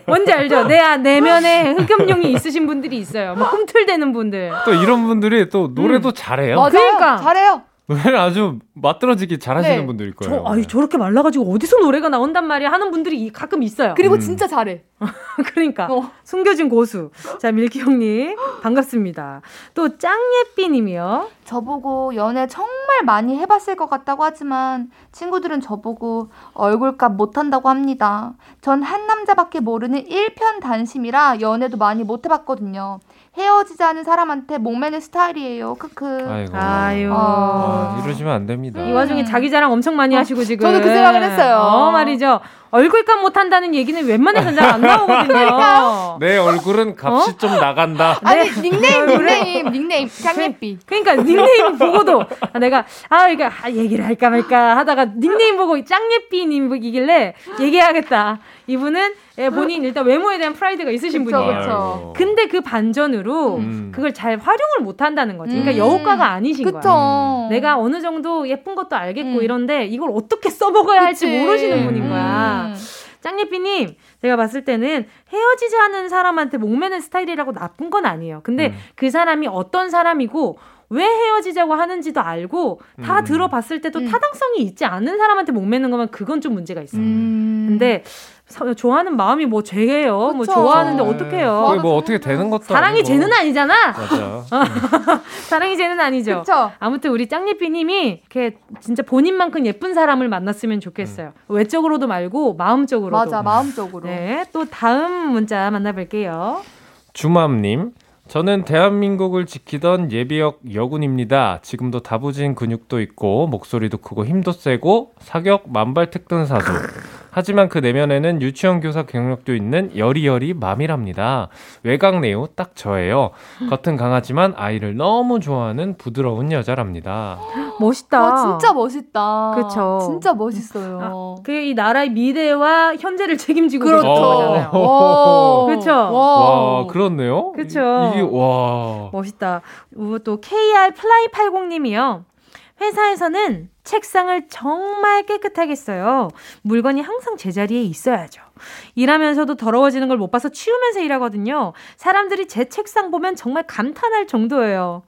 뭔지 알죠? 내 아, 내면에 흑염룡이 있으신 분들이 있어요. 막 꿈틀대는 분들. 또 이런 분들이 또 노래도 잘해요. 맞아요. 그러니까. 잘해요. 노래를 아주 맛들어지기 잘하시는 네. 분들일 저, 거예요. 아이 저렇게 말라가지고 어디서 노래가 나온단 말이야 하는 분들이 이- 가끔 있어요. 그리고 음. 진짜 잘해. 그러니까 어. 숨겨진 고수. 자 밀키 형님 반갑습니다. 또 짱예삐님이요. 저보고 연애 정말 많이 해봤을 것 같다고 하지만 친구들은 저보고 얼굴값 못한다고 합니다. 전 한 남자밖에 모르는 일편 단심이라 연애도 많이 못 해봤거든요. 헤어지자는 사람한테 목매는 스타일이에요. 크크. 아이고. 아유. 아, 이러시면 안 됩니다. 이 와중에 자기 자랑 엄청 많이 하시고 지금. 저도 그 생각을 했어요. 어 말이죠. 얼굴값 못한다는 얘기는 웬만해선 잘안 나오거든요. 내 얼굴은 값이 좀 나간다. 아니 네. 닉네임 닉네임 닉네임 장예삐. 그러니까 닉네임 보고도 아, 내가 아 이거 아, 얘기를 할까 말까 하다가 닉네임 보고 짱예삐님이길래 얘기해야겠다. 이분은 예, 본인 일단 외모에 대한 프라이드가 있으신 그쵸, 분이에요. 그쵸. 근데 그 반전으로 음. 그걸 잘 활용을 못 한다는 거지. 그러니까 음. 여우가가 아니신 거야. 그쵸. 내가 어느 정도 예쁜 것도 알겠고 음. 이런데 이걸 어떻게 써먹어야 할지 그치. 모르시는 분인 거야. 음. 짱예삐님, 제가 봤을 때는 헤어지자는 사람한테 목매는 스타일이라고 나쁜 건 아니에요. 근데 음. 그 사람이 어떤 사람이고 왜 헤어지자고 하는지도 알고 다 음. 들어봤을 때도 음. 타당성이 있지 않은 사람한테 목매는 거면 그건 좀 문제가 있어요. 음. 근데 서- 좋아하는 마음이 뭐 죄예요. 뭐 그쵸. 좋아하는데 네. 어떡해요. 그게 뭐 어떻게 되는 것도 사랑이 아니고. 죄는 아니잖아. 맞아. 사랑이 죄는 아니죠. 그쵸. 아무튼 우리 짱예삐님이 이렇게 진짜 본인만큼 예쁜 사람을 만났으면 좋겠어요. 외적으로도 말고 마음적으로도. 맞아 마음적으로. 네, 또 다음 문자 만나볼게요. 주맘님. 저는 대한민국을 지키던 예비역 여군입니다. 지금도 다부진 근육도 있고 목소리도 크고 힘도 세고 사격 만발 특등 사수. 하지만 그 내면에는 유치원 교사 경력도 있는 여리여리 맘이랍니다. 외곽 내우 딱 저예요. 겉은 강하지만 아이를 너무 좋아하는 부드러운 여자랍니다. 멋있다. 와 진짜 멋있다. 그쵸. 진짜 멋있어요. 그게 이 나라의 미래와 현재를 책임지고 그렇죠. 계신 거잖아요. 와. 그쵸? 와, 그렇네요. 그쵸. 이게 와. 멋있다. 그리고 또 KR 플라이 80님이요. 회사에서는 책상을 정말 깨끗하게 써요. 물건이 항상 제자리에 있어야죠. 일하면서도 더러워지는 걸 못 봐서 치우면서 일하거든요. 사람들이 제 책상 보면 정말 감탄할 정도예요.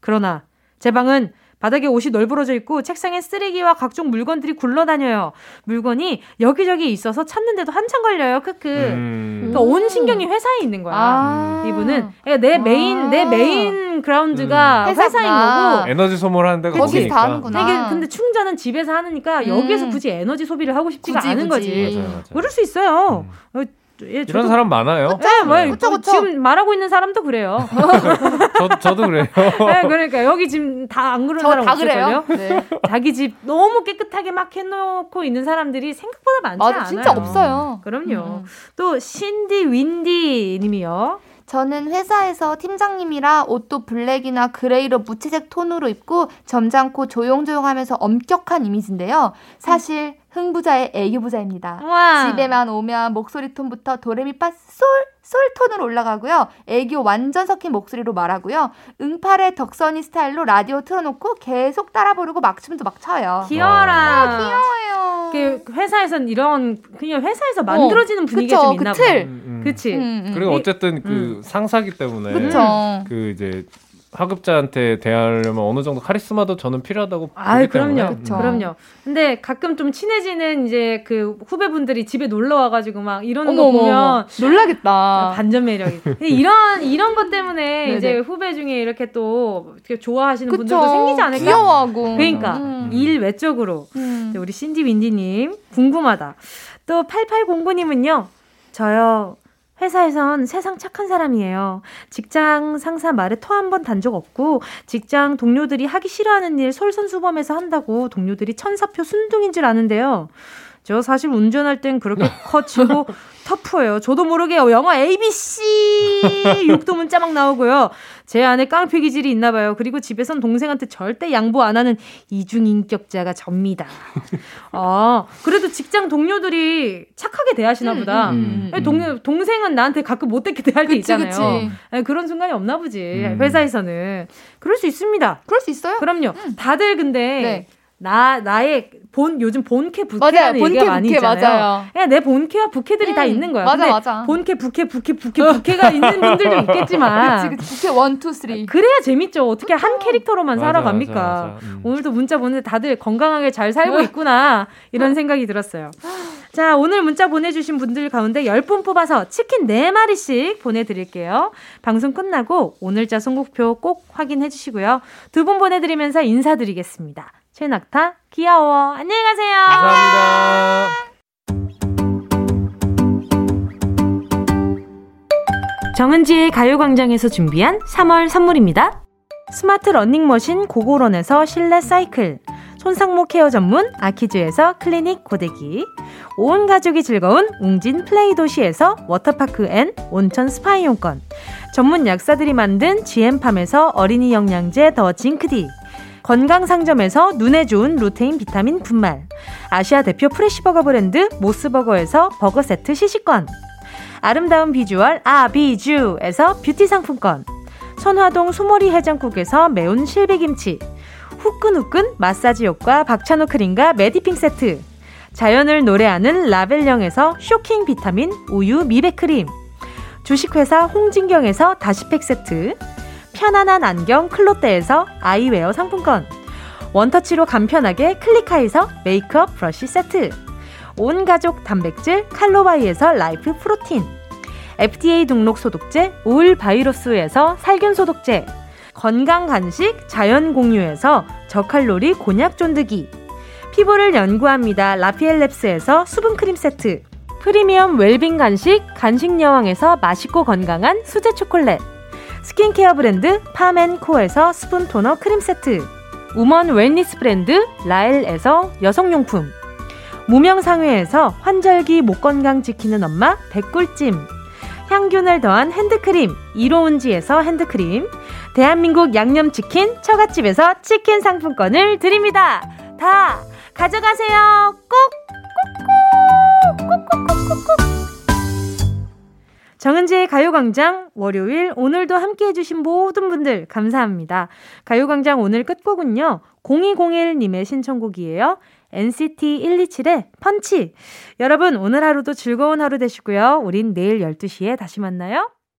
그러나 제 방은 바닥에 옷이 널브러져 있고 책상에 쓰레기와 각종 물건들이 굴러다녀요. 물건이 여기저기 있어서 찾는데도 한참 걸려요. 크크. 음. 그러니까 온 신경이 회사에 있는 거야. 아. 이분은 그러니까 내 메인 내 main ground가 음. 회사인 회사구나. 거고. 에너지 소모하는 데가 거기니까. 다 하는구나. 이게 근데 충전은 집에서 하니까 음. 여기에서 굳이 에너지 소비를 하고 싶지가 굳이, 않은 굳이. 거지. 맞아요, 맞아요. 그럴 수 있어요. 어, 예, 이런 저도- 사람 많아요. 네, 뭐, 네. 뭐 지금 말하고 있는 사람도 그래요. 저, 저도 그래요. 네, 그러니까 여기 지금 다 안 그런 저 사람? 그래요? 네. 자기 집 너무 깨끗하게 막 해놓고 있는 사람들이 생각보다 많지 맞아, 않아요. 진짜 없어요. 그럼요. 음. 또 신디 윈디 님이요. 저는 회사에서 팀장님이라 옷도 black이나 gray로 무채색 톤으로 입고 점잖고 조용조용하면서 엄격한 이미지인데요. 사실 흥부자의 애교부자입니다. 와. 집에만 오면 목소리 톤부터 도레미파 솔, 솔 톤으로 올라가고요. 애교 완전 섞인 목소리로 말하고요. 응팔의 덕선이 스타일로 라디오 틀어놓고 계속 따라 부르고 막춤도 막 춰요. 귀여워라. 아, 귀여워요. 그 회사에선 이런 그냥 회사에서 만들어지는 분위기가 그쵸, 좀 있나 그 틀. 봐. 음, 음. 그치? 음, 음. 그리고 이- 어쨌든 그 상사기 때문에 그쵸. 그 이제 하급자한테 대하려면 어느 정도 카리스마도 저는 필요하다고 때문에 그럼요, 그쵸. 그럼요. 근데 가끔 좀 친해지는 이제 그 후배분들이 집에 놀러 와가지고 막 이러는 어머, 거 보면 어머. 놀라겠다. 반전 매력이. 근데 이런 이런 것 때문에 네네. 이제 후배 중에 이렇게 또 이렇게 좋아하시는 그쵸. 분들도 생기지 않을까? 귀여워하고. 그러니까 음. 일 외적으로 음. 네, 우리 신디 윈디님 궁금하다. 또 8809님은요. 저요. 회사에선 세상 착한 사람이에요. 직장 상사 말에 토 한 번 단 적 없고 직장 동료들이 하기 싫어하는 일 솔선수범해서 한다고 동료들이 천사표 순둥인 줄 아는데요. 저 사실 운전할 땐 그렇게 커치고 터프해요. 저도 모르게 영어 ABC 육도 문자 막 나오고요. 제 안에 깡패 기질이 있나 봐요. 그리고 집에선 동생한테 절대 양보 안 하는 이중 인격자가 접니다. 아, 그래도 직장 동료들이 착하게 대하시나 보다. 음, 음. 동, 동생은 나한테 가끔 못되게 대할 때 그치, 있잖아요. 그치. 아니, 그런 순간이 없나 보지. 음. 회사에서는. 그럴 수 있습니다. 그럴 수 있어요? 그럼요. 다들 근데 네. 나 나의 본 요즘 본캐. 부캐라는 얘기가 본캐, 많이 부캐, 있잖아요. 맞아요. 그냥 내 본캐와 부캐들이 다 음, 있는 거야. 맞아, 맞아. 본캐, 부캐, 부캐, 부캐, 부캐가 있는 분들도 있겠지만 그치, 그치. 부캐 one, two, three. 그래야 재밌죠. 어떻게 한 캐릭터로만 맞아, 살아갑니까? 맞아, 맞아. 음. 오늘도 문자 보는데 다들 건강하게 잘 살고 있구나. 이런 생각이 들었어요. 자, 오늘 문자 보내 주신 분들 가운데 10분 뽑아서 치킨 4마리씩 보내 드릴게요. 방송 끝나고 오늘자 선곡표 꼭 확인해 주시고요. 두 분 보내 드리면서 인사드리겠습니다. 최낙타, 귀여워. 안녕히 가세요. 감사합니다. 정은지의 가요광장에서 준비한 3월 선물입니다. 스마트 러닝머신 고고런에서 실내 사이클, 손상모 care 전문 아키즈에서 클리닉 고데기, 온 가족이 즐거운 웅진 플레이 도시에서 워터파크 and 온천 스파 이용권, 전문 약사들이 만든 GM팜에서 어린이 영양제 더 징크디, 건강상점에서 눈에 좋은 루테인 비타민 분말, 아시아 대표 fresh버거 브랜드 모스버거에서 버거 세트 시식권, 아름다운 비주얼 아비주에서 뷰티 상품권. 선화동 소머리 해장국에서 매운 실비김치. 후끈후끈 마사지 효과 박찬호 크림과 메디핑 세트. 자연을 노래하는 라벨령에서 쇼킹 비타민 우유 미백 크림. 주식회사 홍진경에서 다시팩 세트 편안한 안경 클로떼에서 아이웨어 상품권. 원터치로 간편하게 클리카에서 메이크업 브러쉬 세트. 온 가족 단백질 칼로바이에서 life protein. FDA 등록 소독제 올 바이러스에서 살균 소독제. 건강 간식 자연 공유에서 저칼로리 곤약 쫀득이. 피부를 연구합니다. 라피엘랩스에서 수분 크림 세트. 프리미엄 웰빙 간식 간식 여왕에서 맛있고 건강한 수제 초콜릿 스킨케어 브랜드 파멘코에서 스푼 토너 크림 세트. woman wellness 브랜드 라엘에서 여성용품. 무명상회에서 환절기 목건강 지키는 엄마 백골찜. 향균을 더한 핸드크림 이로운지에서 핸드크림. 대한민국 양념치킨 처갓집에서 치킨 상품권을 드립니다. 다 가져가세요. 꼭 꼭꼭 꼭꼭꼭꼭 정은지의 가요광장 월요일 오늘도 함께 해주신 모든 분들 감사합니다. 가요광장 오늘 끝곡은요. 0201님의 신청곡이에요. NCT 127의 펀치. 여러분 오늘 하루도 즐거운 하루 되시고요. 우린 내일 12시에 다시 만나요.